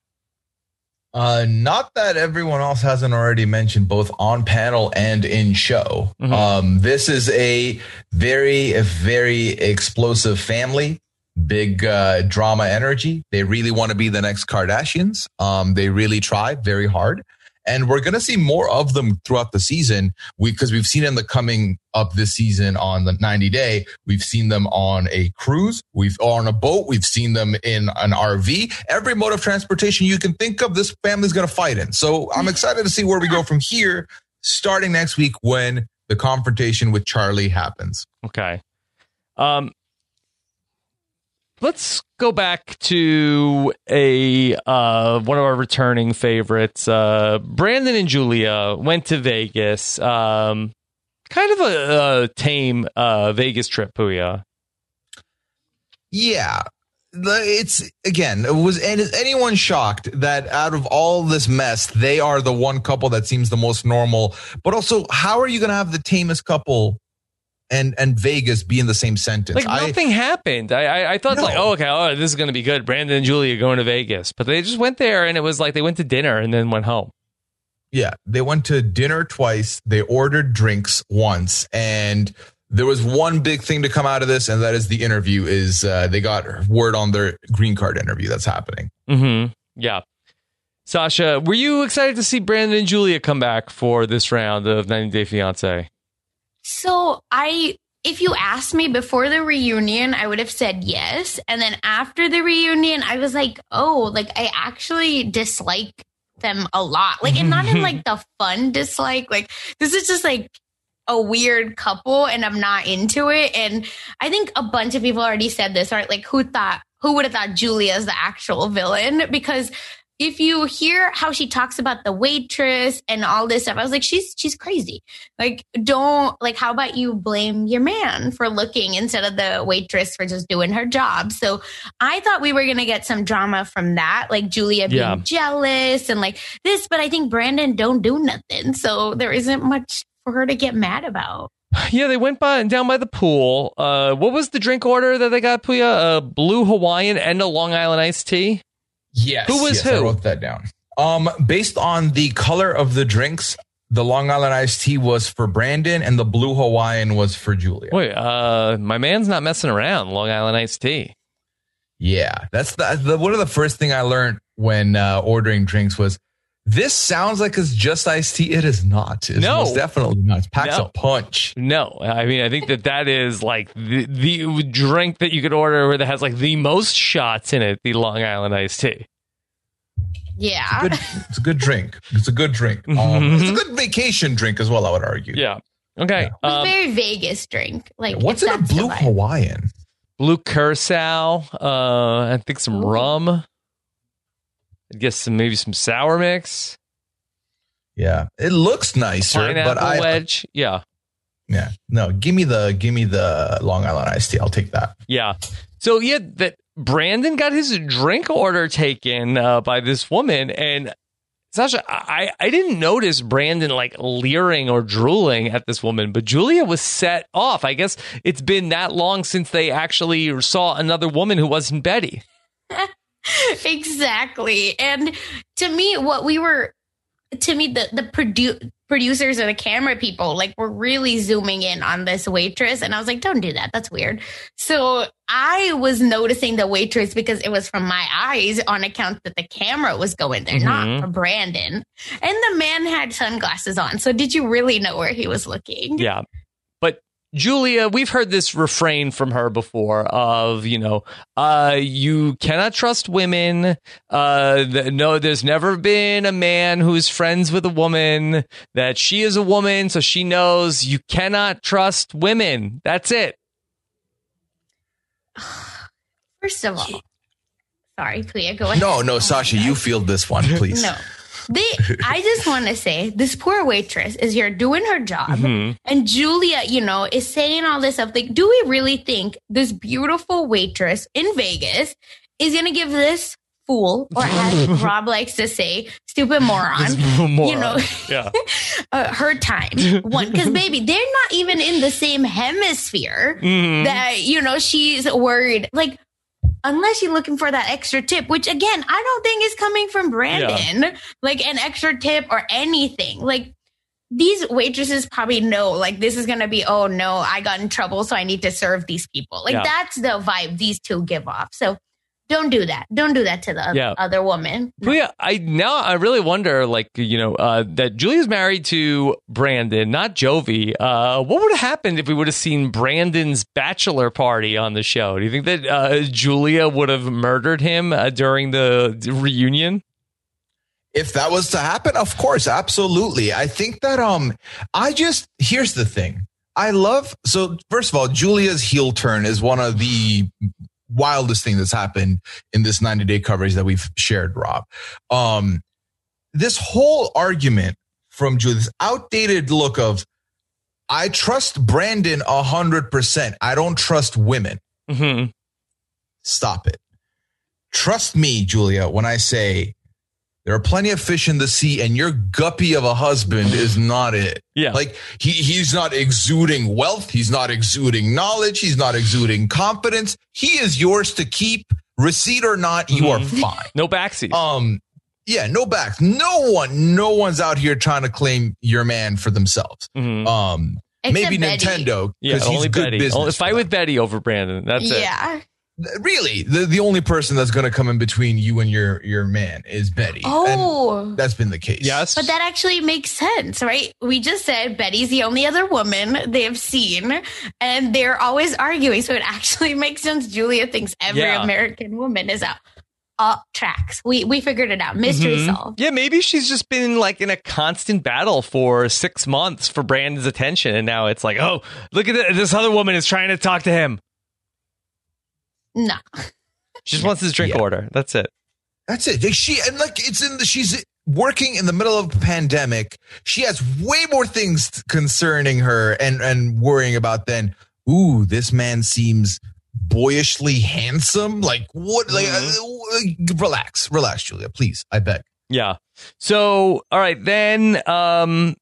Uh, not that everyone else hasn't already mentioned both on panel and in show. Mhm. Um, this is a very, very explosive family. Big uh, drama energy. They really want to be the next Kardashians. Um, they really try very hard, and we're gonna see more of them throughout the season. We because we've seen in the coming up this season on the 90 day. We've seen them on a cruise. We've on a boat. We've seen them in an RV. Every mode of transportation you can think of, this family's gonna fight in. So I'm excited to see where we go from here, starting next week when the confrontation with Charlie happens. Okay. Um, let's go back to a uh, one of our returning favorites. Uh, Brandon and Julia went to Vegas. Um, kind of a, a tame uh, Vegas trip, Pooya. Yeah. It's again, was and is anyone shocked that out of all this mess, they are the one couple that seems the most normal? But also, how are you going to have the tamest couple and and Vegas be in the same sentence? Like I- nothing happened. I I, I thought No. like, oh okay, oh this is going to be good. Brandon and Julia going to Vegas, but they just went there and it was like they went to dinner and then went home. Yeah, they went to dinner twice. They ordered drinks once, and there was one big thing to come out of this, and that is the interview. Is uh, they got word on their green card interview that's happening? Mm-hmm. Yeah. Sasha, were you excited to see Brandon and Julia come back for this round of 90 Day Fiance? So I, if you asked me before the reunion, I would have said yes. And then after the reunion, I was like, oh, like I actually dislike them a lot. Like, and not in like the fun dislike. Like, this is just like a weird couple and I'm not into it. And I think a bunch of people already said this, right? Like, who thought, who would have thought Julia is the actual villain? Because if you hear how she talks about the waitress and all this stuff, I was like, she's she's crazy. Like, don't like. How about you blame your man for looking instead of the waitress for just doing her job? So I thought we were gonna get some drama from that, like Julia being Yeah. jealous and like this. But I think Brandon don't do nothing, so there isn't much for her to get mad about. Yeah, they went by and down by the pool. Uh, what was the drink order that they got, Pooya? A blue Hawaiian and a Long Island iced tea? Yes. Who was yes, I who? wrote that down. Um, based on the color of the drinks, the Long Island iced tea was for Brandon, and the blue Hawaiian was for Julia. Wait, uh, my man's not messing around. Long Island iced tea. Yeah, that's the, the one of the first thing I learned when uh, ordering drinks was this sounds like it's just iced tea. It is not. It's No. most definitely not. It packs No. a punch. No, I mean I think that that is like the, the drink that you could order that has like the most shots in it. The Long Island iced tea. Yeah, Good, it's a good drink. It's a good drink. Um, Mhm. It's a good vacation drink as well. I would argue. Yeah. Okay. it was Um, very Vegas drink. Like, What's in a blue. Hawaiian? blue curacao. Uh, I think some Ooh. rum. I guess some maybe some sour mix, Yeah, it looks nicer, pineapple but I wedge. Yeah, yeah no. Give me the give me the Long Island iced tea. I'll take that. yeah. So yeah, that Brandon got his drink order taken uh, by this woman, and Sasha, I, I didn't notice Brandon like leering or drooling at this woman, but Julia was set off. I guess it's been that long since they actually saw another woman who wasn't Betty. exactly. And to me, what we were, to me, the, the produ- producers and the camera people like were really zooming in on this waitress and i was like don't do that. That's weird. So i was noticing the waitress because it was from my eyes on account that the camera was going there mm-hmm. not for brandon. And the man had sunglasses on. So did you really know where he was looking? Yeah Julia, we've heard this refrain from her before of, you know, uh, you cannot trust women. Uh, th- no, there's never been a man who's friends with a woman, that she is a woman, so she knows you cannot trust women. That's it. First of all, sorry, Pooya, go ahead. No, no, Sasha, you field this one, please. no. They, I just want to say this poor waitress is here doing her job, mm-hmm. and Julia, you know, is saying all this stuff. Like, do we really think this beautiful waitress in Vegas is going to give this fool, or as Rob likes to say, stupid moron, moron. you know, yeah. uh, her time. One, because baby, they're not even in the same hemisphere mm-hmm. that, you know, she's worried. Like, unless you're looking for that extra tip, which again, I don't think is coming from Brandon, yeah. like an extra tip or anything. Like these waitresses probably know, like, this is going to be, oh no, I got in trouble, so I need to serve these people. Like, yeah. that's the vibe these two give off. So don't do that. Don't do that to the yeah. other woman. Well, yeah, I now I really wonder, like you know, uh, that Julia's married to Brandon, not Jovi. Uh, what would have happened if we would have seen Brandon's bachelor party on the show? Do you think that uh, Julia would have murdered him uh, during the reunion? If that was to happen, of course, absolutely. I think that um, I just here's the thing. I love so first of all, Julia's heel turn is one of the wildest thing that's happened in this 90 day coverage that we've shared, Rob. Um, this whole argument from Julie, this outdated look of, I trust Brandon a hundred percent. I don't trust women. Mm-hmm. Stop it. Trust me, Julia, when I say there are plenty of fish in the sea, and your guppy of a husband is not it. Yeah. Like he he's not exuding wealth, he's not exuding knowledge, he's not exuding confidence. He is yours to keep, receipt or not, you mm-hmm. are fine. No backseat. Um yeah, no backs. No one, no one's out here trying to claim your man for themselves. Mm-hmm. Um Except maybe Betty. Nintendo. Yeah, only Betty. Only fight with Betty over Brandon. That's yeah. it. Yeah really the, the only person that's going to come in between you and your your man is betty oh and that's been the case yes but that actually makes sense right we just said betty's the only other woman they have seen and they're always arguing so it actually makes sense julia thinks every yeah. american woman is out all tracks. We we figured it out. Mystery mm-hmm. solved. Yeah, maybe she's just been like in a constant battle for six months for Brandon's attention, and now it's like, oh, look at it. This other woman is trying to talk to him. No. She just wants his drink yeah. order. That's it. That's it. She and like it's in the she's working in the middle of a pandemic. She has way more things concerning her and and worrying about than ooh, this man seems boyishly handsome. Like what? Like mm-hmm. uh, relax, relax, Julia, please. I beg. Yeah. So all right, then um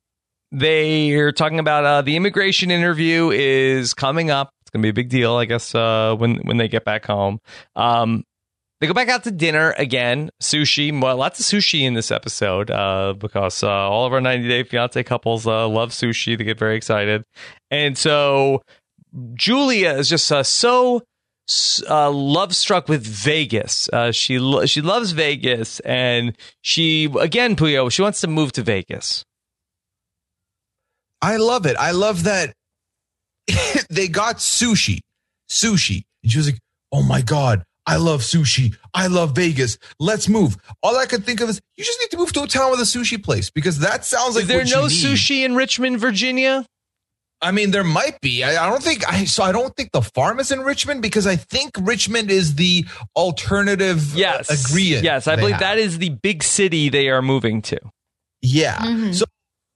they're talking about uh, the immigration interview is coming up it's gonna be a big deal, I guess, uh, when when they get back home. Um, they go back out to dinner again, sushi. Well, lots of sushi in this episode uh, because uh, all of our 90 Day Fiance couples uh, love sushi. They get very excited, and so Julia is just uh, so uh, love struck with Vegas. Uh, she lo- she loves Vegas, and she again, Pooya, she wants to move to Vegas. I love it. I love that they got sushi, sushi. And she was like, oh my God, I love sushi. I love Vegas. Let's move. All I could think of is you just need to move to a town with a sushi place because that sounds like. Is there no sushi in Richmond, Virginia? I mean, there might be. I, I, don't think I so. I don't think the farm is in Richmond because I think Richmond is the alternative. Uh, yes, uh, agreement. Yes, I believe have. that is the big city they are moving to. Yeah. Mm-hmm. So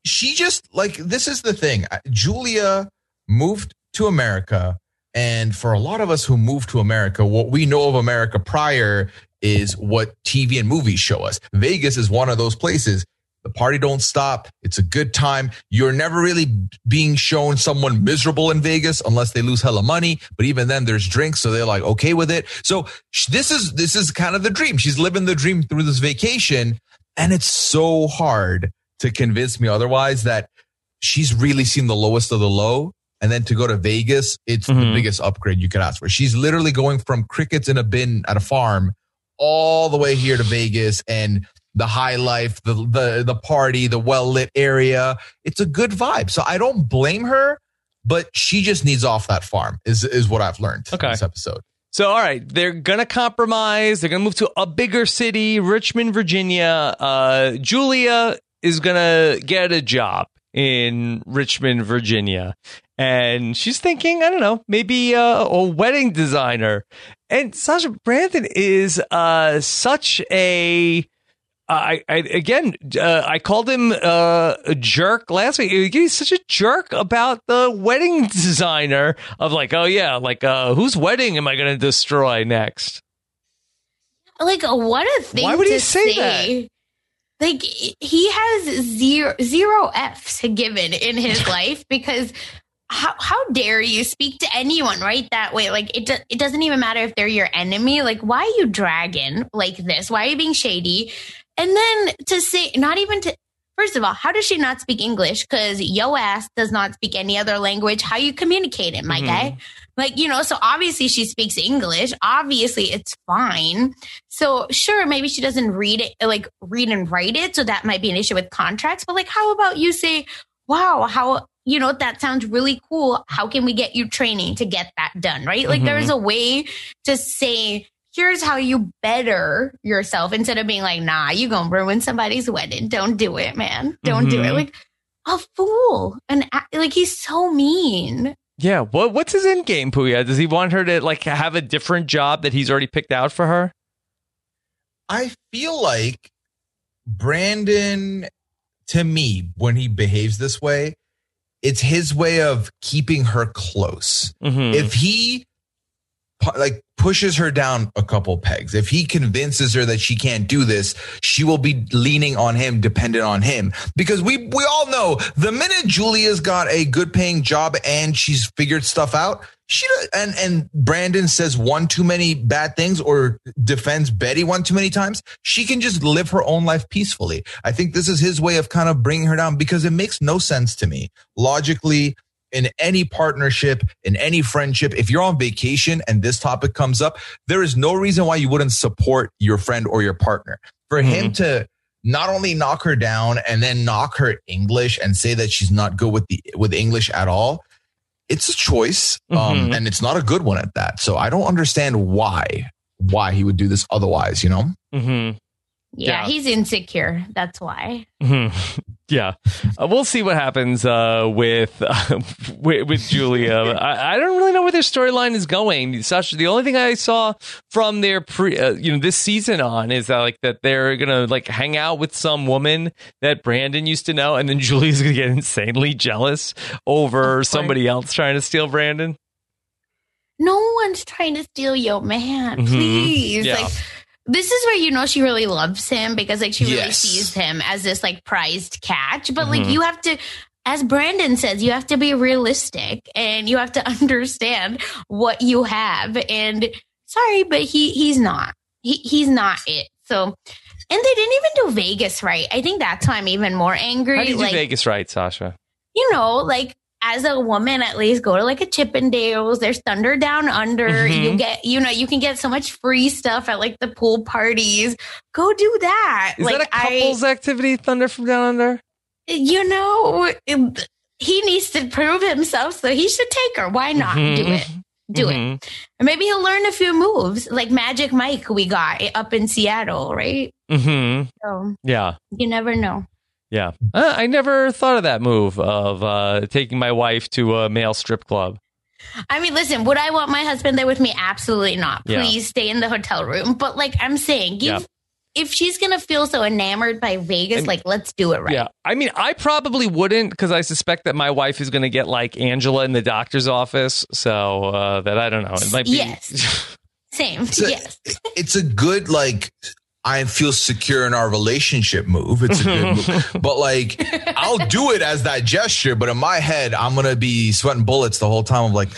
she just like this is the thing. Julia moved to America. And for a lot of us who moved to America, what we know of America prior is what TV and movies show us. Vegas is one of those places. The party don't stop. It's a good time. You're never really being shown someone miserable in Vegas unless they lose hella money. But even then there's drinks. So they're like, okay with it. So this is, this is kind of the dream. She's living the dream through this vacation. And it's so hard to convince me otherwise that she's really seen the lowest of the low. And then to go to Vegas, it's the Mhm. biggest upgrade you could ask for. She's literally going from crickets in a bin at a farm all the way here to Vegas and the high life, the the the party, the well lit area. It's a good vibe. So I don't blame her, but she just needs off that farm. Is is what I've learned Okay. this episode. So, all right, they're gonna compromise. They're gonna move to a bigger city, Richmond, Virginia. Uh, Julia is gonna get a job in Richmond, Virginia, and she's thinking, I don't know, maybe uh, a wedding designer. And Sasha Brandon is uh, such a I, I again, uh, I called him uh, a jerk last week. He's such a jerk about the wedding designer of like, oh yeah, like uh, whose wedding am I going to destroy next? Like, what a thing Why would he say say. Like, he has zero zero F's given in his life because how how dare you speak to anyone right that way? Like, it do, it doesn't even matter if they're your enemy. Like, why are you dragging like this? Why are you being shady? And then to say, not even to. First of all, how does she not speak English? Because yo ass does not speak any other language. How you communicate it, my Mhm. guy? Like, you know, so obviously she speaks English. Obviously it's fine. So sure, maybe she doesn't read it, like read and write it. So that might be an issue with contracts. But like, how about you say, wow, how, you know, that sounds really cool. How can we get you training to get that done? Right. Like Mhm. there's a way to say, here's how you better yourself instead of being like, nah, you gonna ruin somebody's wedding. Don't do it, man. Don't do it. Mhm. Like a fool. And like he's so mean. Yeah, what what's his end game, Pooya? Does he want her to like have a different job that he's already picked out for her? I feel like Brandon, to me, when he behaves this way, it's his way of keeping her close. Mhm. If he like pushes her down a couple pegs, if he convinces her that she can't do this, she will be leaning on him, dependent on him. Because we we all know the minute Julia's got a good paying job and she's figured stuff out, she and and Brandon says one too many bad things or defends Betty one too many times, she can just live her own life peacefully. I think this is his way of kind of bringing her down because it makes no sense to me logically in any partnership, in any friendship, if you're on vacation and this topic comes up, there is no reason why you wouldn't support your friend or your partner. For him to not only knock her down and then knock her English and say that she's not good with the with English at all, it's a choice, um, Mhm. and it's not a good one at that. So I don't understand why why he would do this otherwise. You know, Mhm. Yeah, Yeah. he's insecure. That's why. Mhm. Yeah, uh, we'll see what happens uh, with, uh, with with Julia. I, I don't really know where their storyline is going. Sasha, the only thing I saw from their pre, uh, you know, this season on is that like that they're gonna like hang out with some woman that Brandon used to know, and then Julia's gonna get insanely jealous over somebody else trying to steal Brandon. No one's trying to steal your man. Mhm. Please. Yeah. Like this is where you know she really loves him because like she really Yes. sees him as this like prized catch. But like Mhm. you have to as Brandon says, you have to be realistic and you have to understand what you have. And sorry, but he he's not. He he's not it. So and they didn't even do Vegas right. I think that's why I'm even more angry. How do you do Vegas right, Sasha? you know, like as a woman, at least go to like a Chippendales. There's Thunder Down Under. Mhm. You get, you know, you can get so much free stuff at like the pool parties. Go do that. Is like that a couples activity? Thunder from Down Under. You know, it- he needs to prove himself, so he should take her. Why not Mhm. do it? Do it. Mhm. And maybe he'll learn a few moves, like Magic Mike we got up in Seattle, right? Mhm. So Yeah. you never know. Yeah, uh, I never thought of that move of uh, taking my wife to a male strip club. I mean, listen, would I want my husband there with me? Absolutely not. Yeah. Please stay in the hotel room. But like I'm saying, give Yeah. if she's gonna feel so enamored by Vegas, And- like let's do it right. Yeah, I mean, I probably wouldn't because I suspect that my wife is going to get like Angela in the doctor's office. So uh, that I don't know. It might be. Yes. Same. It's a, yes. it's a good like I feel secure in our relationship move. It's a good move. But like I'll do it as that gesture, but in my head, I'm gonna be sweating bullets the whole time. I'm like,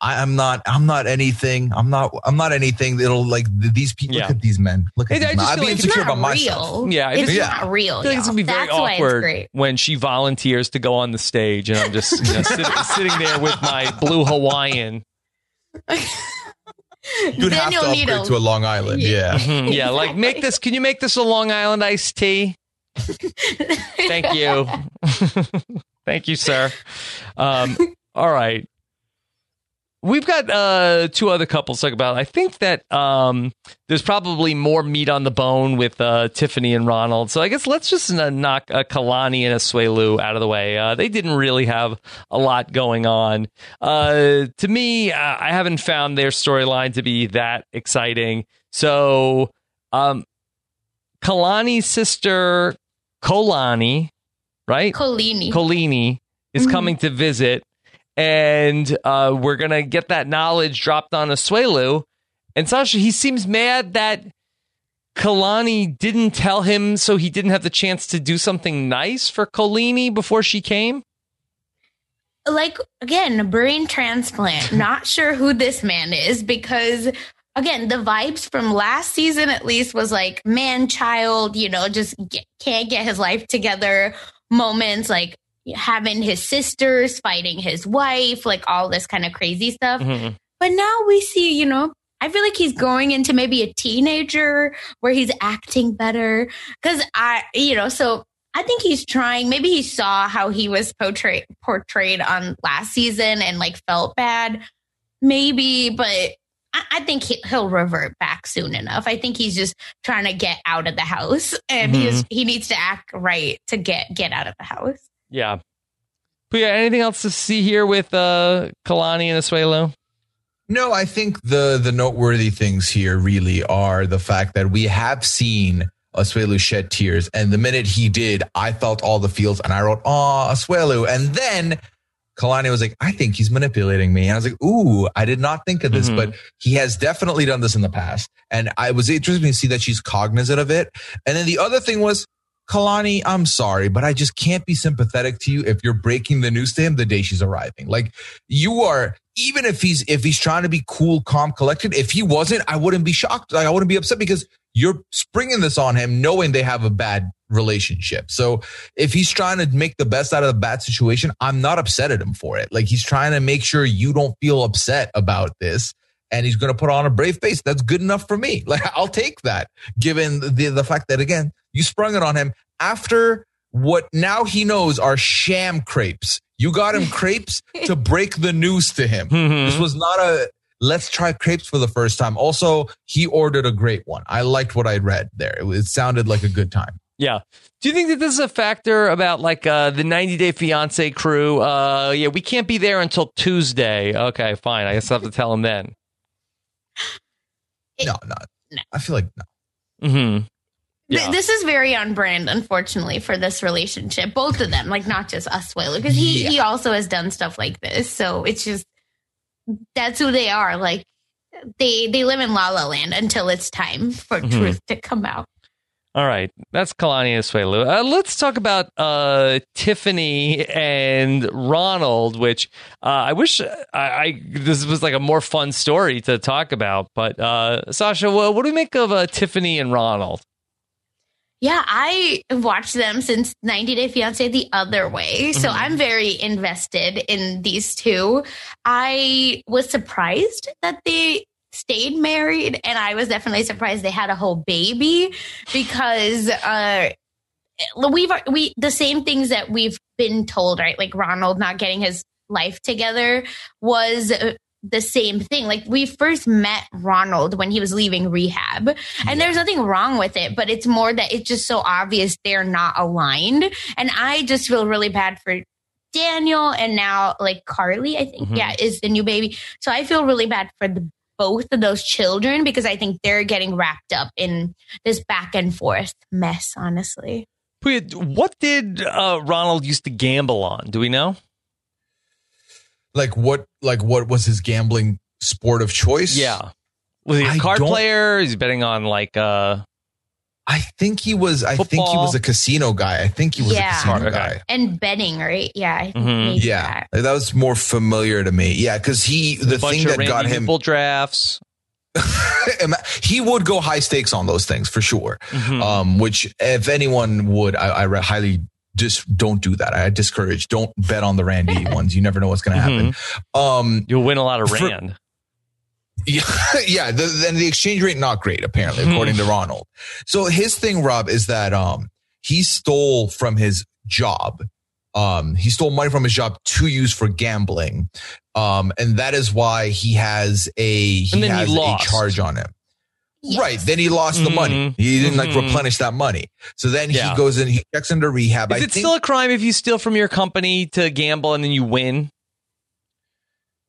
I, am not I'm not anything. I'm not I'm not anything It'll like these people Yeah. look at these men. Look at I- I these men. I'd be like insecure not about myself. real. Yeah, I it's Yeah. not real. I feel like it's gonna be very That's awkward when she volunteers to go on the stage, and I'm just you know, sit, sitting there with my blue Hawaiian. You'd have then to you'll need upgrade a to a Long Island. Yeah. Mhm, yeah, like make this. Can you make this a Long Island iced tea? Thank you, thank you, sir. Um, all right. We've got uh, two other couples to talk about. I think that um, there's probably more meat on the bone with uh, Tiffany and Ronald. So I guess let's just uh, knock a Kalani and Asuelu out of the way. Uh, they didn't really have a lot going on. Uh, to me, I haven't found their storyline to be that exciting. So um, Kalani's sister, Kolani, right? Kolini. Kolini is Mhm. coming to visit, and uh, we're gonna get that knowledge dropped on Asuelu. And Sasha, he seems mad that Kalani didn't tell him, so he didn't have the chance to do something nice for Kolini before she came. like again, brain transplant. Not sure who this man is because again, the vibes from last season at least was like man child, you know, just get, can't get his life together moments like having his sisters fighting his wife, like all this kind of crazy stuff. Mhm. But now we see, you know, I feel like he's growing into maybe a teenager where he's acting better. Cause I, you know, so I think he's trying. Maybe he saw how he was portrayed portrayed on last season and like felt bad. Maybe, but I, I think he, he'll revert back soon enough. I think he's just trying to get out of the house, and he's he needs to act right to get get out of the house. Yeah. But yeah, anything else to see here with uh, Kalani and Asuelu? No, I think the the noteworthy things here really are the fact that we have seen Asuelu shed tears, and the minute he did, I felt all the feels, and I wrote, "Oh, Asuelu," and then Kalani was like, "I think he's manipulating me," and I was like, "Ooh, I did not think of this, Mhm. but he has definitely done this in the past," and I was interested to see that she's cognizant of it. And then the other thing was. Kalani, I'm sorry, but I just can't be sympathetic to you if you're breaking the news to him the day she's arriving. Like you are, even if he's if he's trying to be cool, calm, collected. If he wasn't, I wouldn't be shocked. Like I wouldn't be upset because you're springing this on him, knowing they have a bad relationship. So if he's trying to make the best out of the bad situation, I'm not upset at him for it. Like he's trying to make sure you don't feel upset about this. And he's going to put on a brave face. That's good enough for me. Like I'll take that, given the the fact that again you sprung it on him after what now he knows are sham crepes. You got him crepes to break the news to him. Mhm. This was not a let's try crepes for the first time. Also, he ordered a great one. I liked what I read there. It, it sounded like a good time. Yeah. Do you think that this is a factor about like uh, the 90 Day Fiance crew? Uh, yeah, we can't be there until Tuesday. Okay, fine. I guess I will have to tell him then. It- No, no, No. I feel like no. Mm-hmm. Th- Yeah. This is very on brand, unfortunately, for this relationship. Both of them, like not just us, Asuelu, because he Yeah. he also has done stuff like this. So it's just that's who they are. Like they they live in La La Land until it's time for Mhm. truth to come out. All right. That's Kalani Asuelu. Uh, let's talk about uh, Tiffany and Ronald, which uh, I wish I, I this was like a more fun story to talk about. But uh, Sasha, what, what do we make of uh, Tiffany and Ronald? Yeah, I watched them since 90 Day Fiance the other way. So Mhm. I'm very invested in these two. I was surprised that they stayed married and I was definitely surprised they had a whole baby because uh we've we the same things that we've been told, right? Like Ronald not getting his life together was uh, the same thing. Like we first met Ronald when he was leaving rehab, and there's nothing wrong with it, but it's more that it's just so obvious they're not aligned. And I just feel really bad for Daniel and now like Carly, I think, Mhm. yeah, is the new baby. So I feel really bad for the both of those children because I think they're getting wrapped up in this back and forth mess, honestly. What did uh, Ronald used to gamble on? Do we know? Like what? Like what was his gambling sport of choice? Yeah. Was he a I card player? He's betting on like uh I think he was. I think he was a casino guy. I think he was Yeah. a casino Okay. guy. And betting, right? Yeah. I think Mhm. Yeah, that. that was more familiar to me. Yeah, because he the a thing that got him Hoople drafts. he would go high stakes on those things for sure. Mhm. Um, which if anyone would, I, I highly just don't do that. I discourage. Don't bet on the Randy ones. You never know what's going to happen. Um, You'll win a lot of For- rand. Yeah, yeah. The, then the exchange rate not great apparently, according to Ronald. So his thing, Rob, is that um he stole from his job. Um, he stole money from his job to use for gambling. Um, and that is why he has a he And then he has a lost. charge on him. Yes. Right. Then he lost the money. Mhm. He didn't like Mhm. replenish that money. So then Yeah. he goes in, he checks into rehab. Is I it think, still a crime if you steal from your company to gamble and then you win?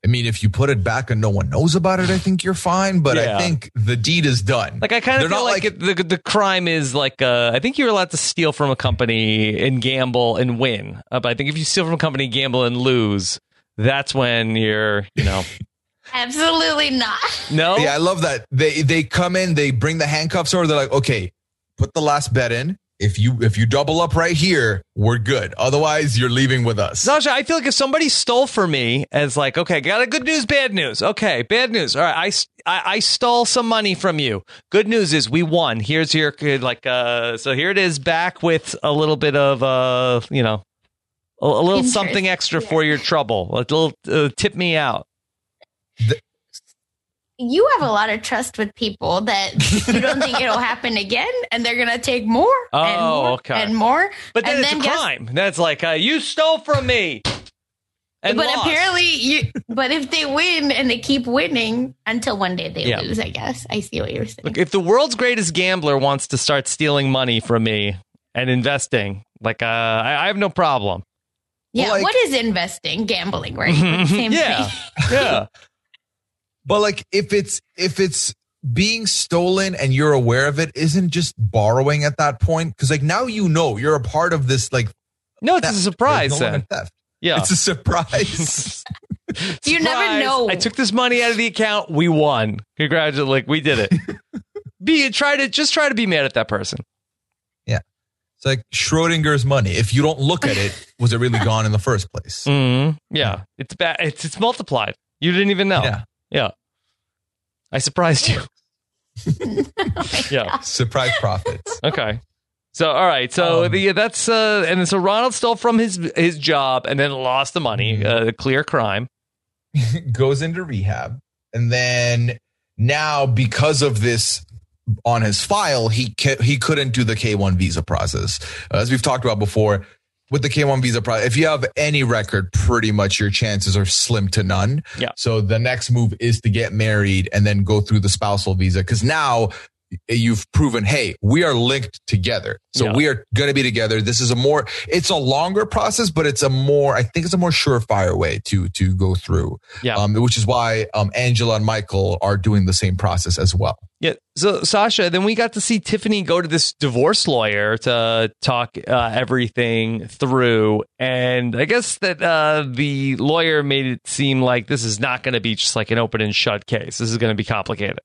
I mean, if you put it back and no one knows about it, I think you're fine. But Yeah. I think the deed is done. Like I kind of feel like, like- it, the the crime is like uh, I think you're allowed to steal from a company and gamble and win. Uh, but I think if you steal from a company, gamble and lose, that's when you're you know Absolutely not. no Yeah, I love that. They they come in, they bring the handcuffs over. They're like, okay, put the last bet in. If you if you double up right here, we're good. Otherwise, you're leaving with us. Sasha, I feel like if somebody stole from me as like, okay, got a good news, bad news. Okay, bad news. All right, I I stole some money from you. Good news is we won. Here's your good, like, uh, so here it is back with a little bit of, uh, you know, a, a little Interest, something extra yeah. for your trouble. A little, uh, tip me out. You have a lot of trust with people that you don't think it'll happen again, and they're gonna take more and Oh, more okay. and more. But then And it's then a guess- crime. That's like, uh, you stole from me. And but lost. apparently, you. But if they win and they keep winning until one day they Yeah. lose, I guess I see what you're saying. Look, if the world's greatest gambler wants to start stealing money from me and investing, like, uh, I, I have no problem. yeah, like- what is investing? Gambling, right? Same yeah. thing. Yeah. But like, if it's if it's being stolen and you're aware of it, isn't just borrowing at that point? Because like now you know you're a part of this. Like, No, it's a surprise no then. theft. Yeah. It's a surprise. You never know. I took this money out of the account. We won. Congratulations. Like, we did it. be try to just try to be mad at that person. Yeah it's like Schrodinger's money. If you don't look at it, was it really gone in the first place? Mm, yeah. It's bad. It's, it's multiplied. You didn't even know. Yeah. Yeah. I surprised you. yeah. Surprise profits. Okay. So all right. So Um, the that's uh and so Ronald stole from his his job and then lost the money. Mm-hmm. Uh, clear crime. goes into rehab and then now because of this on his file he ca- he couldn't do the K1 visa process Uh, as we've talked about before with the K1 visa process if you have any record pretty much your chances are slim to none Yeah. so the next move is to get married and then go through the spousal visa cuz now you've proven hey we are linked together so Yeah. we are going to be together this is a more it's a longer process but it's a more i think it's a more surefire way to to go through Yeah. um, which is why um, Angela and Michael are doing the same process as well. Yeah. So Sasha, then we got to see Tiffany go to this divorce lawyer to talk uh, everything through, and I guess that uh, the lawyer made it seem like this is not going to be just like an open and shut case. This is going to be complicated.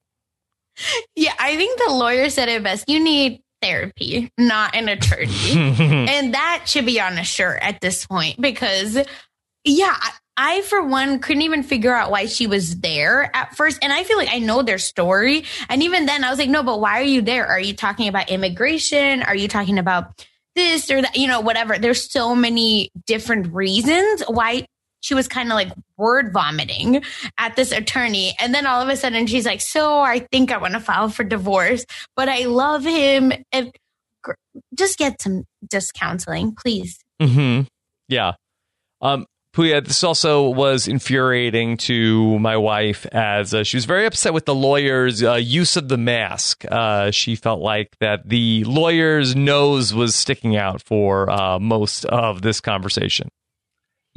Yeah, I think the lawyer said it best. You need therapy, not an attorney. and that should be on a shirt at this point because, yeah, I, I, for one, couldn't even figure out why she was there at first. And I feel like I know their story. And even then, I was like, no, but why are you there? Are you talking about immigration? Are you talking about this or that? You know, whatever. There's so many different reasons why she was kind of like word vomiting at this attorney. And then all of a sudden she's like, So I think I want to file for divorce, but I love him. Gr- just get some just counseling, please. hmm Yeah. Um, Pooya, this also was infuriating to my wife as uh, she was very upset with the lawyer's uh, use of the mask. Uh, she felt like that the lawyer's nose was sticking out for uh, most of this conversation.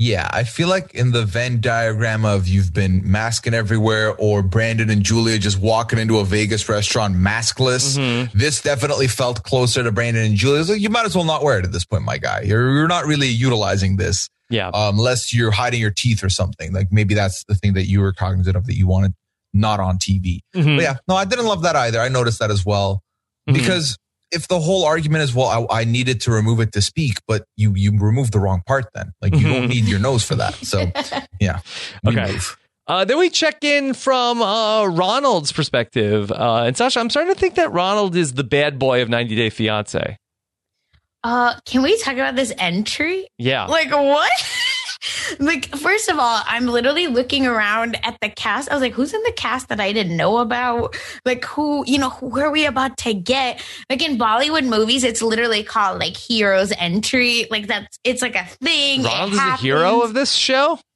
Yeah, I feel like in the Venn diagram of you've been masking everywhere or Brandon and Julia just walking into a Vegas restaurant maskless, Mm-hmm. this definitely felt closer to Brandon and Julia. Like, you might as well not wear it at this point, my guy. You're, you're not really utilizing this Yeah. um, unless you're hiding your teeth or something. Like maybe that's the thing that you were cognizant of that you wanted not on TV. Mhm. But yeah, no, I didn't love that either. I noticed that as well Mhm. because if the whole argument is well, I, I needed to remove it to speak, but you you removed the wrong part. Then like you don't need your nose for that. So yeah, Okay. move. Uh, then we check in from uh, Ronald's perspective. Uh, and Sasha, I'm starting to think that Ronald is the bad boy of 90 Day Fiance. Uh, can we talk about this entry? Yeah. Like what? like first of all, I'm literally looking around at the cast. I was like, who's in the cast that I didn't know about? Like who, you know, who are we about to get? Like in Bollywood movies, it's literally called like hero's entry. Like that's it's like a thing. Ronald is the hero of this show?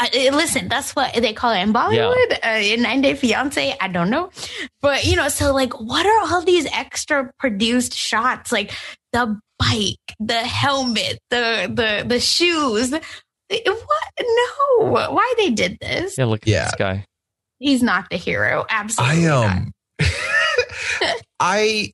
Uh, uh, listen, that's what they call it in Bollywood. Uh, in 90 Day Fiance, I don't know, but you know, so like, what are all these extra produced shots? Like the bike, the helmet, the the the shoes. What? No, why they did this? Yeah, look at Yeah. this guy. He's not the hero. Absolutely I not. um I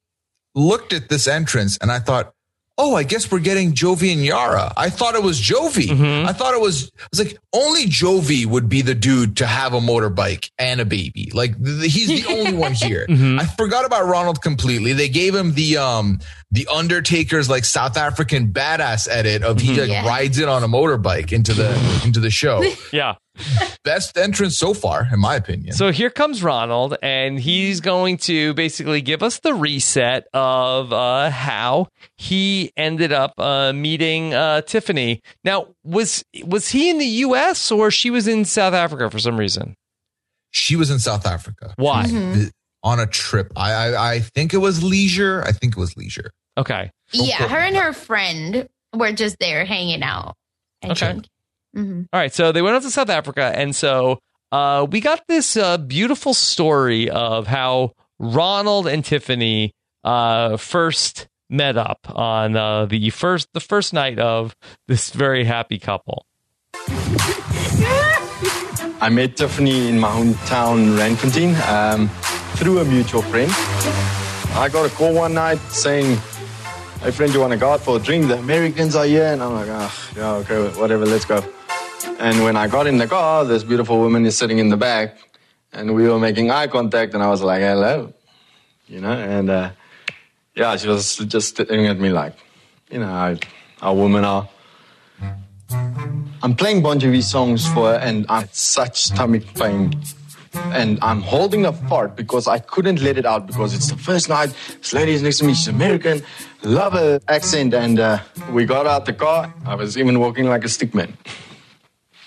looked at this entrance and I thought, oh, I guess we're getting Jovi and Yara. I thought it was Jovi. Mhm. I thought it was. I was like, only Jovi would be the dude to have a motorbike and a baby. Like th- th- he's the only one here. Mhm. I forgot about Ronald completely. They gave him the um the Undertaker's like South African badass edit of he Mhm. like Yeah. rides in on a motorbike into the into the show. Yeah. Best entrance so far, in my opinion. So here comes Ronald, and he's going to basically give us the reset of uh, how he ended up uh, meeting uh, Tiffany. Now, was was he in the U.S. or she was in South Africa for some reason? she was in South Africa. Why? Mhm. on a trip. I, I I think it was leisure. I think it was leisure. Okay. Yeah, her and her friend were just there hanging out. I Okay. think. Mhm. All right, so they went out to South Africa, and so uh, we got this uh, beautiful story of how Ronald and Tiffany uh, first met up on uh, the first the first night of this very happy couple. I met Tiffany in my hometown, Randfontein, um, through a mutual friend. I got a call one night saying, "Hey friend, you want to go out for a drink? The Americans are here." And I'm like, "Ah, yeah, okay, whatever, let's go." And when I got in the car, this beautiful woman is sitting in the back, and we were making eye contact, and I was like, "Hello," you know, and uh, yeah, she was just staring at me like, you know, how, how women are. I'm playing Bon Jovi songs for her, and I had such stomach pain. And I'm holding a fart because I couldn't let it out because it's the first night. This lady is next to me. She's American. Love her accent. And uh, we got out the car. I was even walking like a stickman.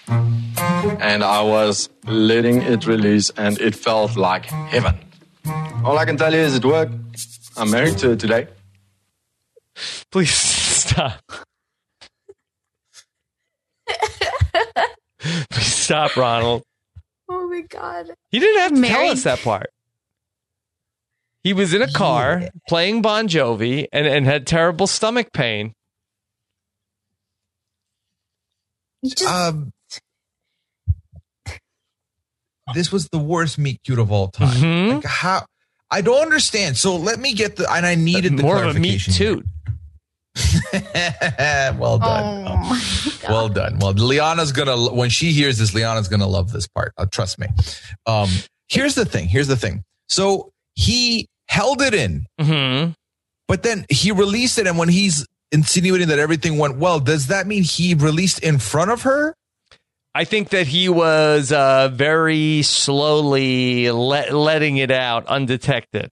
And I was letting it release, and it felt like heaven. All I can tell you is it worked. I'm married to her today. Please stop. Please stop, Ronald. Oh my god. He didn't have to tell us that part. He was in a car Yeah. playing Bon Jovi and, and had terrible stomach pain. Just Um, this was the worst meet cute of all time. Mhm. Like how? I don't understand. So let me get the and I needed the More of a meat clarification. toot. well done. Oh, my. Well done. Well, Liana's gonna when she hears this, Liana's gonna love this part. Uh, trust me. Um, here's the thing. Here's the thing. So he held it in, hmm but then he released it, and when he's insinuating that everything went well, does that mean he released in front of her? I think that he was uh, very slowly let, letting it out undetected.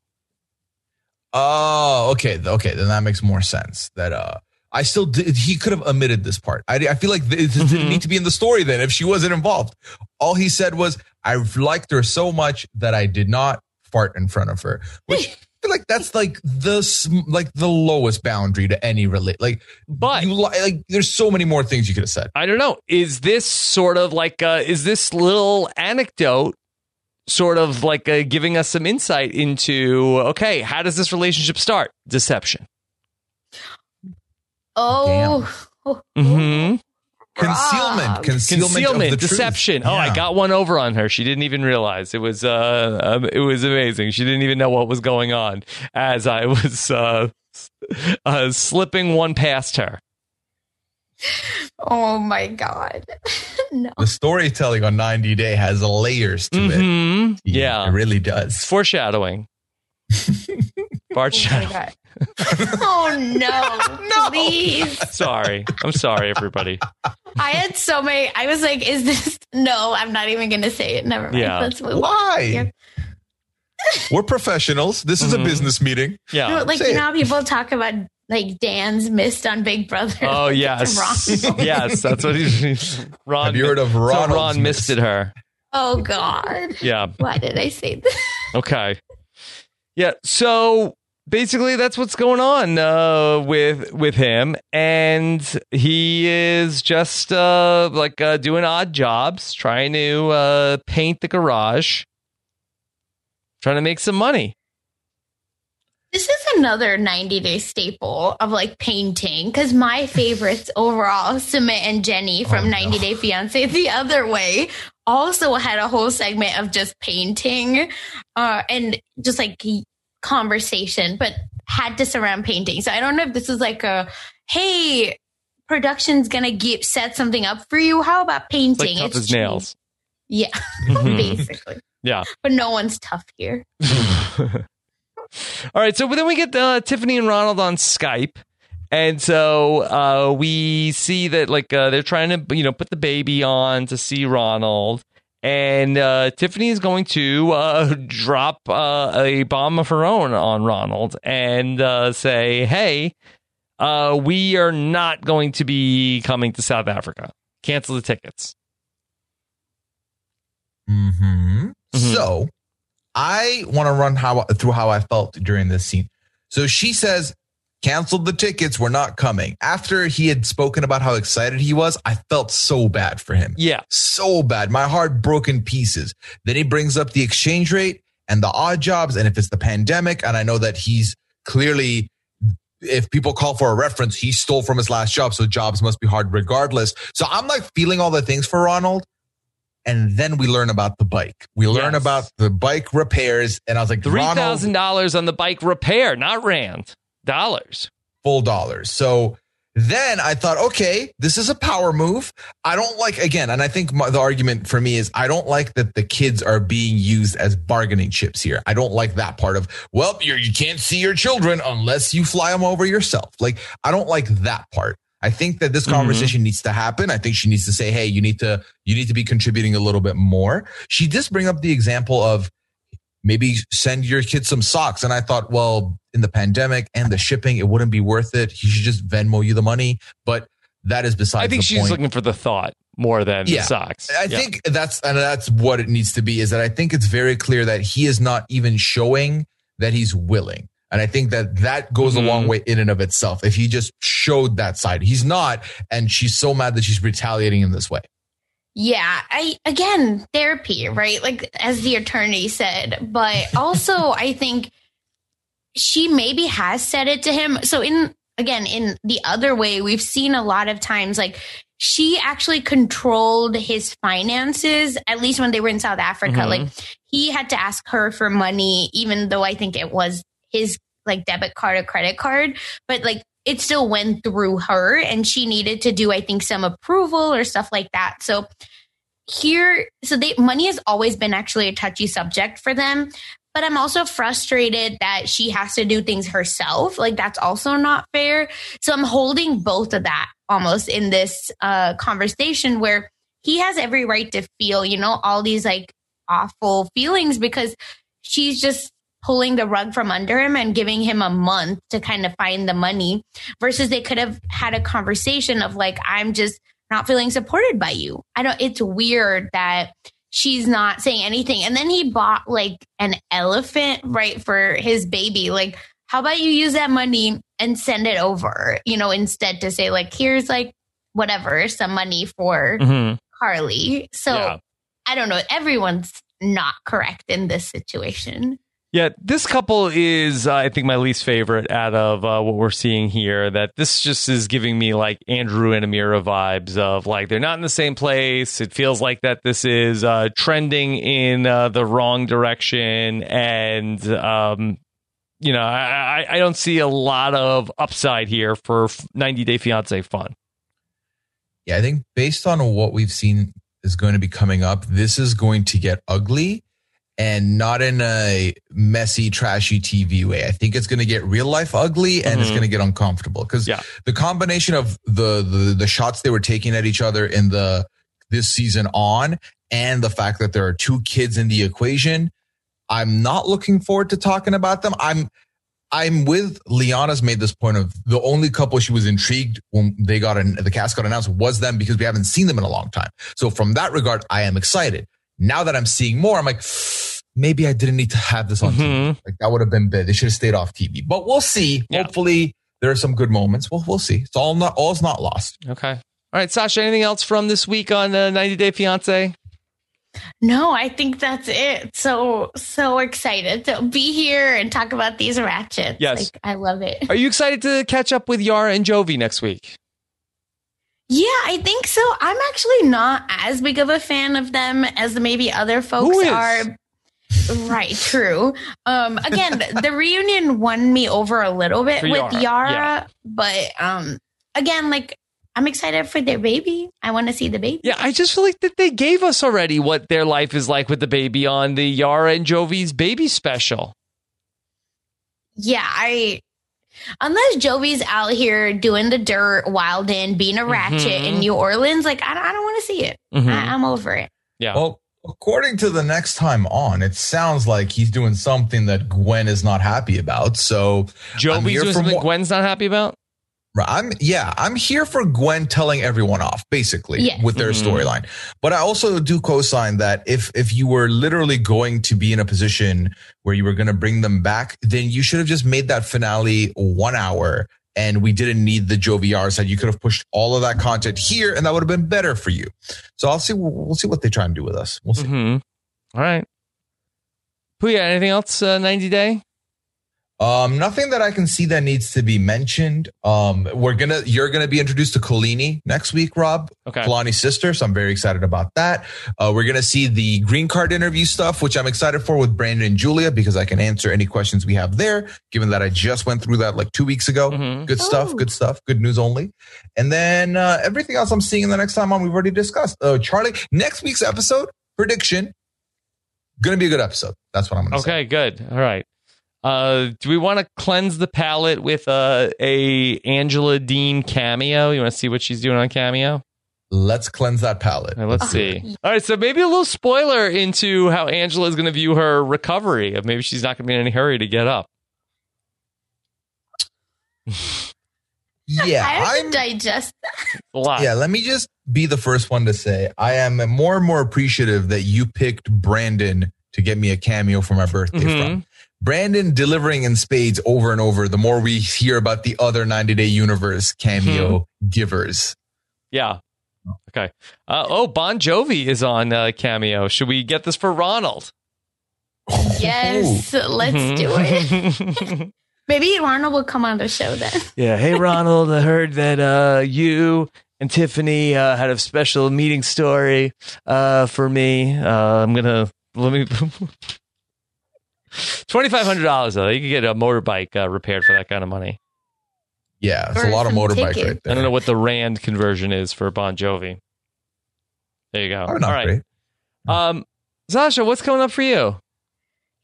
Oh, okay, okay. Then that makes more sense. That uh, I still did. He could have omitted this part. I, I feel like it didn't Mhm. need to be in the story. Then, if she wasn't involved, all he said was, "I liked her so much that I did not fart in front of her." Which I feel like that's like the like the lowest boundary to any relate. Like, But you li- like, there's so many more things you could have said. I don't know. Is this sort of like uh, is this little anecdote sort of like uh, giving us some insight into okay, how does this relationship start? Deception. Oh. Mm-hmm. Concealment, concealment, Concealment, of the truth. deception. Oh, I got one over on her. She didn't even realize it was. Uh, um, it was amazing. She didn't even know what was going on as I was uh, uh, slipping one past her. Oh my god. No. The storytelling on 90 Day has layers to it. Mhm. Yeah. It really It's does. foreshadowing. Bart Oh, shadow. oh no, please. Sorry. I'm sorry, everybody. I had so many. I was like, is this? No, I'm not even going to say it. Never mind. Yeah. Let's move on. Why? We're professionals. This is Mhm. a business meeting. Yeah. No, like, Say you it. know how people talk about like Dan's mist on Big Brother? Oh Like, yes, yes. That's what he's. Ron. Have you heard of so Ronald's Ron miss? misted her. Oh, God. Yeah. Why did I say that? Okay. Yeah. So basically, that's what's going on uh, with with him, and he is just uh, like uh, doing odd jobs, trying to uh, paint the garage, trying to make some money. This is another 90 day staple of like painting because my favorites overall, Sumit and Jenny from Oh, 90 Day Fiance the other way, also had a whole segment of just painting uh, and just like conversation, but had to surround painting. So I don't know if this is like a hey, production's gonna get set something up for you. How about It's painting? like tough as cheap. nails. Yeah, basically. Yeah. But no one's tough here. All right, so then we get uh, Tiffany and Ronald on Skype, and so uh, we see that like uh, they're trying to you know put the baby on to see Ronald, and uh, Tiffany is going to uh, drop uh, a bomb of her own on Ronald and uh, say, "Hey, uh, we are not going to be coming to South Africa. Cancel the tickets." hmm Mhm. So I want to run how through how I felt during this scene. So she says, canceled the tickets. We're not coming. After he had spoken about how excited he was, I felt so bad for him. Yeah, So bad. My heart broke in pieces. Then he brings up the exchange rate and the odd jobs. And if it's the pandemic, and I know that he's clearly if people call for a reference, he stole from his last job. So jobs must be hard regardless. So I'm like feeling all the things for Ronald. And then we learn about the bike. We learn Yes. about the bike repairs. And I was like, three thousand dollars on the bike repair, not rand dollars. full dollars. So then I thought, okay, this is a power move. I don't like, again, and I think my, the argument for me is I don't like that the kids are being used as bargaining chips here. I don't like that part of, well, you're, you can't see your children unless you fly them over yourself. Like, I don't like that part. I think that this Mhm. conversation needs to happen. I think she needs to say, "Hey, you need to you need to be contributing a little bit more." She just bring up the example of maybe send your kids some socks. And I thought, well, in the pandemic and the shipping, it wouldn't be worth it. He should just Venmo you the money. But that is besides I think she's point. looking for the thought more than Yeah. the socks. I Yeah. think that's and that's what it needs to be. Is that I think it's very clear that he is not even showing that he's willing. And I think that that goes Mhm. a long way in and of itself. If he just showed that side, he's not, and she's so mad that she's retaliating in this way. Yeah, I again therapy, right? Like as the attorney said, but also I think she maybe has said it to him. So in again in the other way, we've seen a lot of times like she actually controlled his finances at least when they were in South Africa. Mhm. Like he had to ask her for money even though I think it was his like debit card or credit card, but like it still went through her and she needed to do I think some approval or stuff like that. So here so they money has always been actually a touchy subject for them but i'm also frustrated that she has to do things herself like that's also not fair so i'm holding both of that almost in this uh conversation where he has every right to feel you know all these like awful feelings because she's just pulling the rug from under him and giving him a month to kind of find the money versus they could have had a conversation of like i'm just not feeling supported by you. I don't, it's weird that she's not saying anything. And then he bought like an elephant, right, for his baby. Like, how about you use that money and send it over, you know, instead to say, like, here's like whatever, some money for Mhm. Carly. So Yeah. I don't know. Everyone's not correct in this situation. Yeah, this couple is, uh, I think, my least favorite out of uh, what we're seeing here. That this just is giving me like Andrew and Amira vibes of like they're not in the same place. It feels like that this is uh, trending in uh, the wrong direction, and um, you know, I, I, don't see a lot of upside here for 90 Day Fiance fun. Yeah, I think based on what we've seen is going to be coming up, this is going to get ugly and not in a messy, trashy TV way. I think it's going to get real life ugly and it's Mhm. going to get uncomfortable because Yeah. the combination of the, the the shots they were taking at each other in the this season on and the fact that there are two kids in the equation, I'm not looking forward to talking about them. I'm I'm with Liana's made this point of the only couple she was intrigued when they got an, the cast got announced was them because we haven't seen them in a long time. So from that regard, I am excited. Now that I'm seeing more, I'm like, maybe I didn't need to have this on TV. Mhm. Like that would have been bad. They should have stayed off TV. But we'll see. Yeah. Hopefully there are some good moments. We'll we'll see. It's all not all's not lost. Okay. All right, Sasha. Anything else from this week on uh, 90 Day Fiance? No, I think that's it. So so excited to be here and talk about these ratchets. Yes. Like I love it. Are you excited to catch up with Yara and Jovi next week? Yeah, I think so. I'm actually not as big of a fan of them as maybe other folks are. Right, true. Um again, the reunion won me over a little bit For with Yara, Yara, yeah. but um again, like I'm excited for their baby. I want to see the baby. Yeah, I just feel like that they gave us already what their life is like with the baby on the Yara and Jovi's baby special. Yeah, I unless Jovi's out here doing the dirt, wildin', being a ratchet Mhm. in New Orleans, like I don't, I don't want to see it. Mhm. I, I'm over it. Yeah. Well, according to the next time on, it sounds like he's doing something that Gwen is not happy about. So I'm Jovi's here doing something more- Gwen's not happy about? I'm yeah, I'm here for Gwen telling everyone off, basically, Yes. with their Mhm. storyline. But I also do co-sign that if if you were literally going to be in a position where you were going to bring them back, then you should have just made that finale one hour, and we didn't need the Jovi side. You could have pushed all of that content here, and that would have been better for you. So I'll see. We'll see what they try and do with us. We'll see. hmm All right. Pooya, anything else? Uh, 90 Day? Um, nothing that I can see that needs to be mentioned. Um, we're gonna, you're gonna be introduced to Kolini next week, Rob. Okay. Kalani's sister. So I'm very excited about that. Uh, we're gonna see the green card interview stuff, which I'm excited for with Brandon and Julia because I can answer any questions we have there. Given that I just went through that like two weeks ago. Mhm. Good stuff. Ooh. Good stuff. Good news only. And then uh, everything else I'm seeing in the next time on, we've already discussed. Uh, Charlie, next week's episode prediction. Gonna be a good episode. That's what I'm gonna say. Okay, good. All right. Uh, do we want to cleanse the palate with uh, a Angela Deem cameo? You want to see what she's doing on cameo? Let's cleanse that palate. All right, let's see. All right, so maybe a little spoiler into how Angela is going to view her recovery. Of maybe she's not going to be in any hurry to get up. Yeah, I have I'm digest that. A lot. Yeah, let me just be the first one to say I am more and more appreciative that you picked Brandon to get me a cameo for my birthday Mhm. from. Brandon delivering in spades over and over the more we hear about the other 90 Day Universe cameo Mm-hmm. givers. Yeah. Okay. Uh, oh, Bon Jovi is on uh, cameo. Should we get this for Ronald? Yes, let's Mm-hmm. do it. Maybe Ronald will come on the show then. Yeah. Hey, Ronald. I heard that uh, you and Tiffany uh, had a special meeting story uh, for me. Uh, I'm gonna let me. Twenty five hundred dollars though. You could get a motorbike uh, repaired for that kind of money. Yeah, it's Or a lot of some motorbike tickets. right I there. don't know what the rand conversion is for Bon Jovi. There you go. Probably not All right. great. Um, Sasha, what's coming up for you?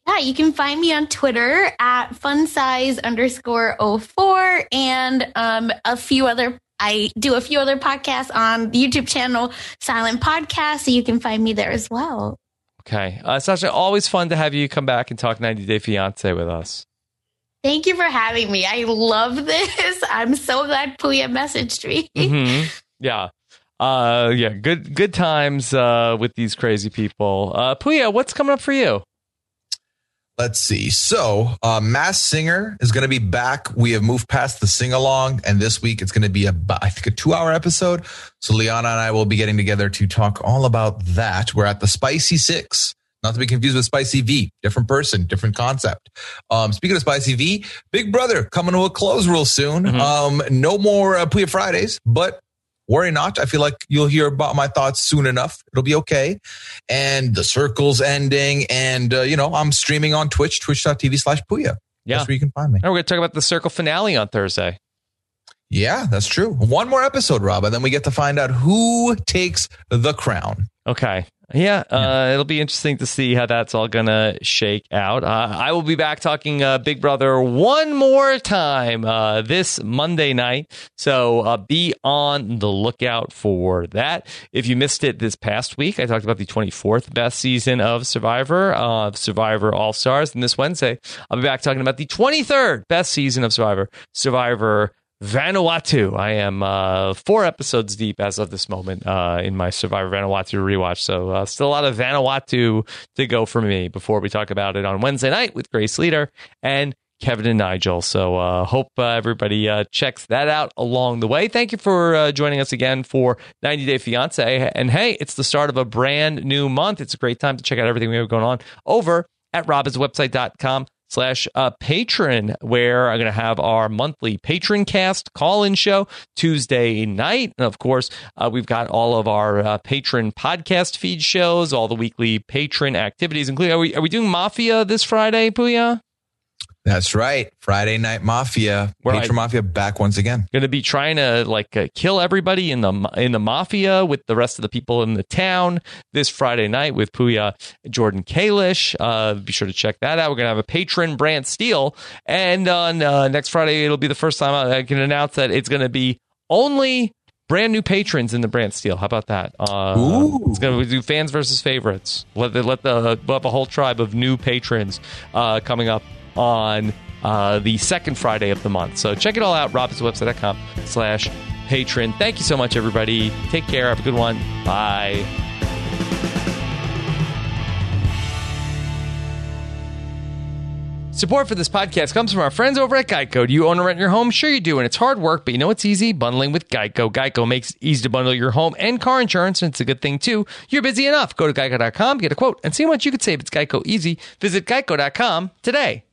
Yeah, you can find me on Twitter at funsize underscore 04 and um, a few other. I do a few other podcasts on the YouTube channel Silent Podcast, so you can find me there as well. Okay, uh, Sasha, always fun to have you come back and talk 90 Day Fiance with us. Thank you for having me. I love this. I'm so glad Pooya messaged me. hmm Yeah. Uh, yeah, good good times uh, with these crazy people. Uh, Pooya, what's coming up for you? Let's see. So, uh, Masked Singer is going to be back. We have moved past the sing along, and this week it's going to be a, I think, a two hour episode. So, Liana and I will be getting together to talk all about that. We're at the Spicy Six, not to be confused with Spicy V. Different person, different concept. Um, speaking of Spicy V, Big Brother coming to a close real soon. Mhm. Um, no more uh, Pooya Fridays, but worry not. I feel like you'll hear about my thoughts soon enough. It'll be okay. And the circle's ending. And, uh, you know, I'm streaming on Twitch, twitch.tv slash Pooya. Yeah. That's where you can find me. And we're going to talk about the Circle finale on Thursday. Yeah, that's true. One more episode, Rob, and then we get to find out who takes the crown. Okay. Yeah, uh, it'll be interesting to see how that's all going to shake out. Uh, I will be back talking uh, Big Brother one more time uh, this Monday night. So uh, be on the lookout for that. If you missed it this past week, I talked about the 24th best season of Survivor, of Survivor All Stars. And this Wednesday, I'll be back talking about the 23rd best season of Survivor, Survivor Vanuatu. I am uh, four episodes deep as of this moment uh, in my Survivor Vanuatu rewatch. So uh, still a lot of Vanuatu to go for me before we talk about it on Wednesday night with Grace Leader and Kevin and Nigel. So uh, hope uh, everybody uh, checks that out along the way. Thank you for uh, joining us again for 90 Day Fiance. And hey, it's the start of a brand new month. It's a great time to check out everything we have going on over at robhasawebsite.com slash uh, patron where i'm going to have our monthly patron cast call-in show tuesday night. And of course uh, we've got all of our uh, patron podcast feed shows all the weekly patron activities including are we, are we doing mafia this friday pooya That's right. Friday Night Mafia. Where Patron I- Mafia back once again. going to be trying to like uh, kill everybody in the in the mafia with the rest of the people in the town this Friday night with Pooya Jordan Kalish. Uh, be sure to check that out. We're going to have a patron Brant Steele, and on uh, next Friday it'll be the first time I, I can announce that it's going to be only brand new patrons in the Brant Steele. How about that? Uh, Ooh. It's going to do fans versus favorites. Let the, let the we'll have a whole tribe of new patrons uh, coming up on uh, the second Friday of the month. So check it all out, robhasawebsite.com slash patron. Thank you so much, everybody. Take care. Have a good one. Bye. Support for this podcast comes from our friends over at Geico. Do you own or rent your home? Sure you do, and it's hard work, but you know it's easy? Bundling with Geico. Geico makes it easy to bundle your home and car insurance, and it's a good thing too. You're busy enough. Go to geico.com, get a quote, and see how much you could save. It's Geico easy. Visit geico.com today.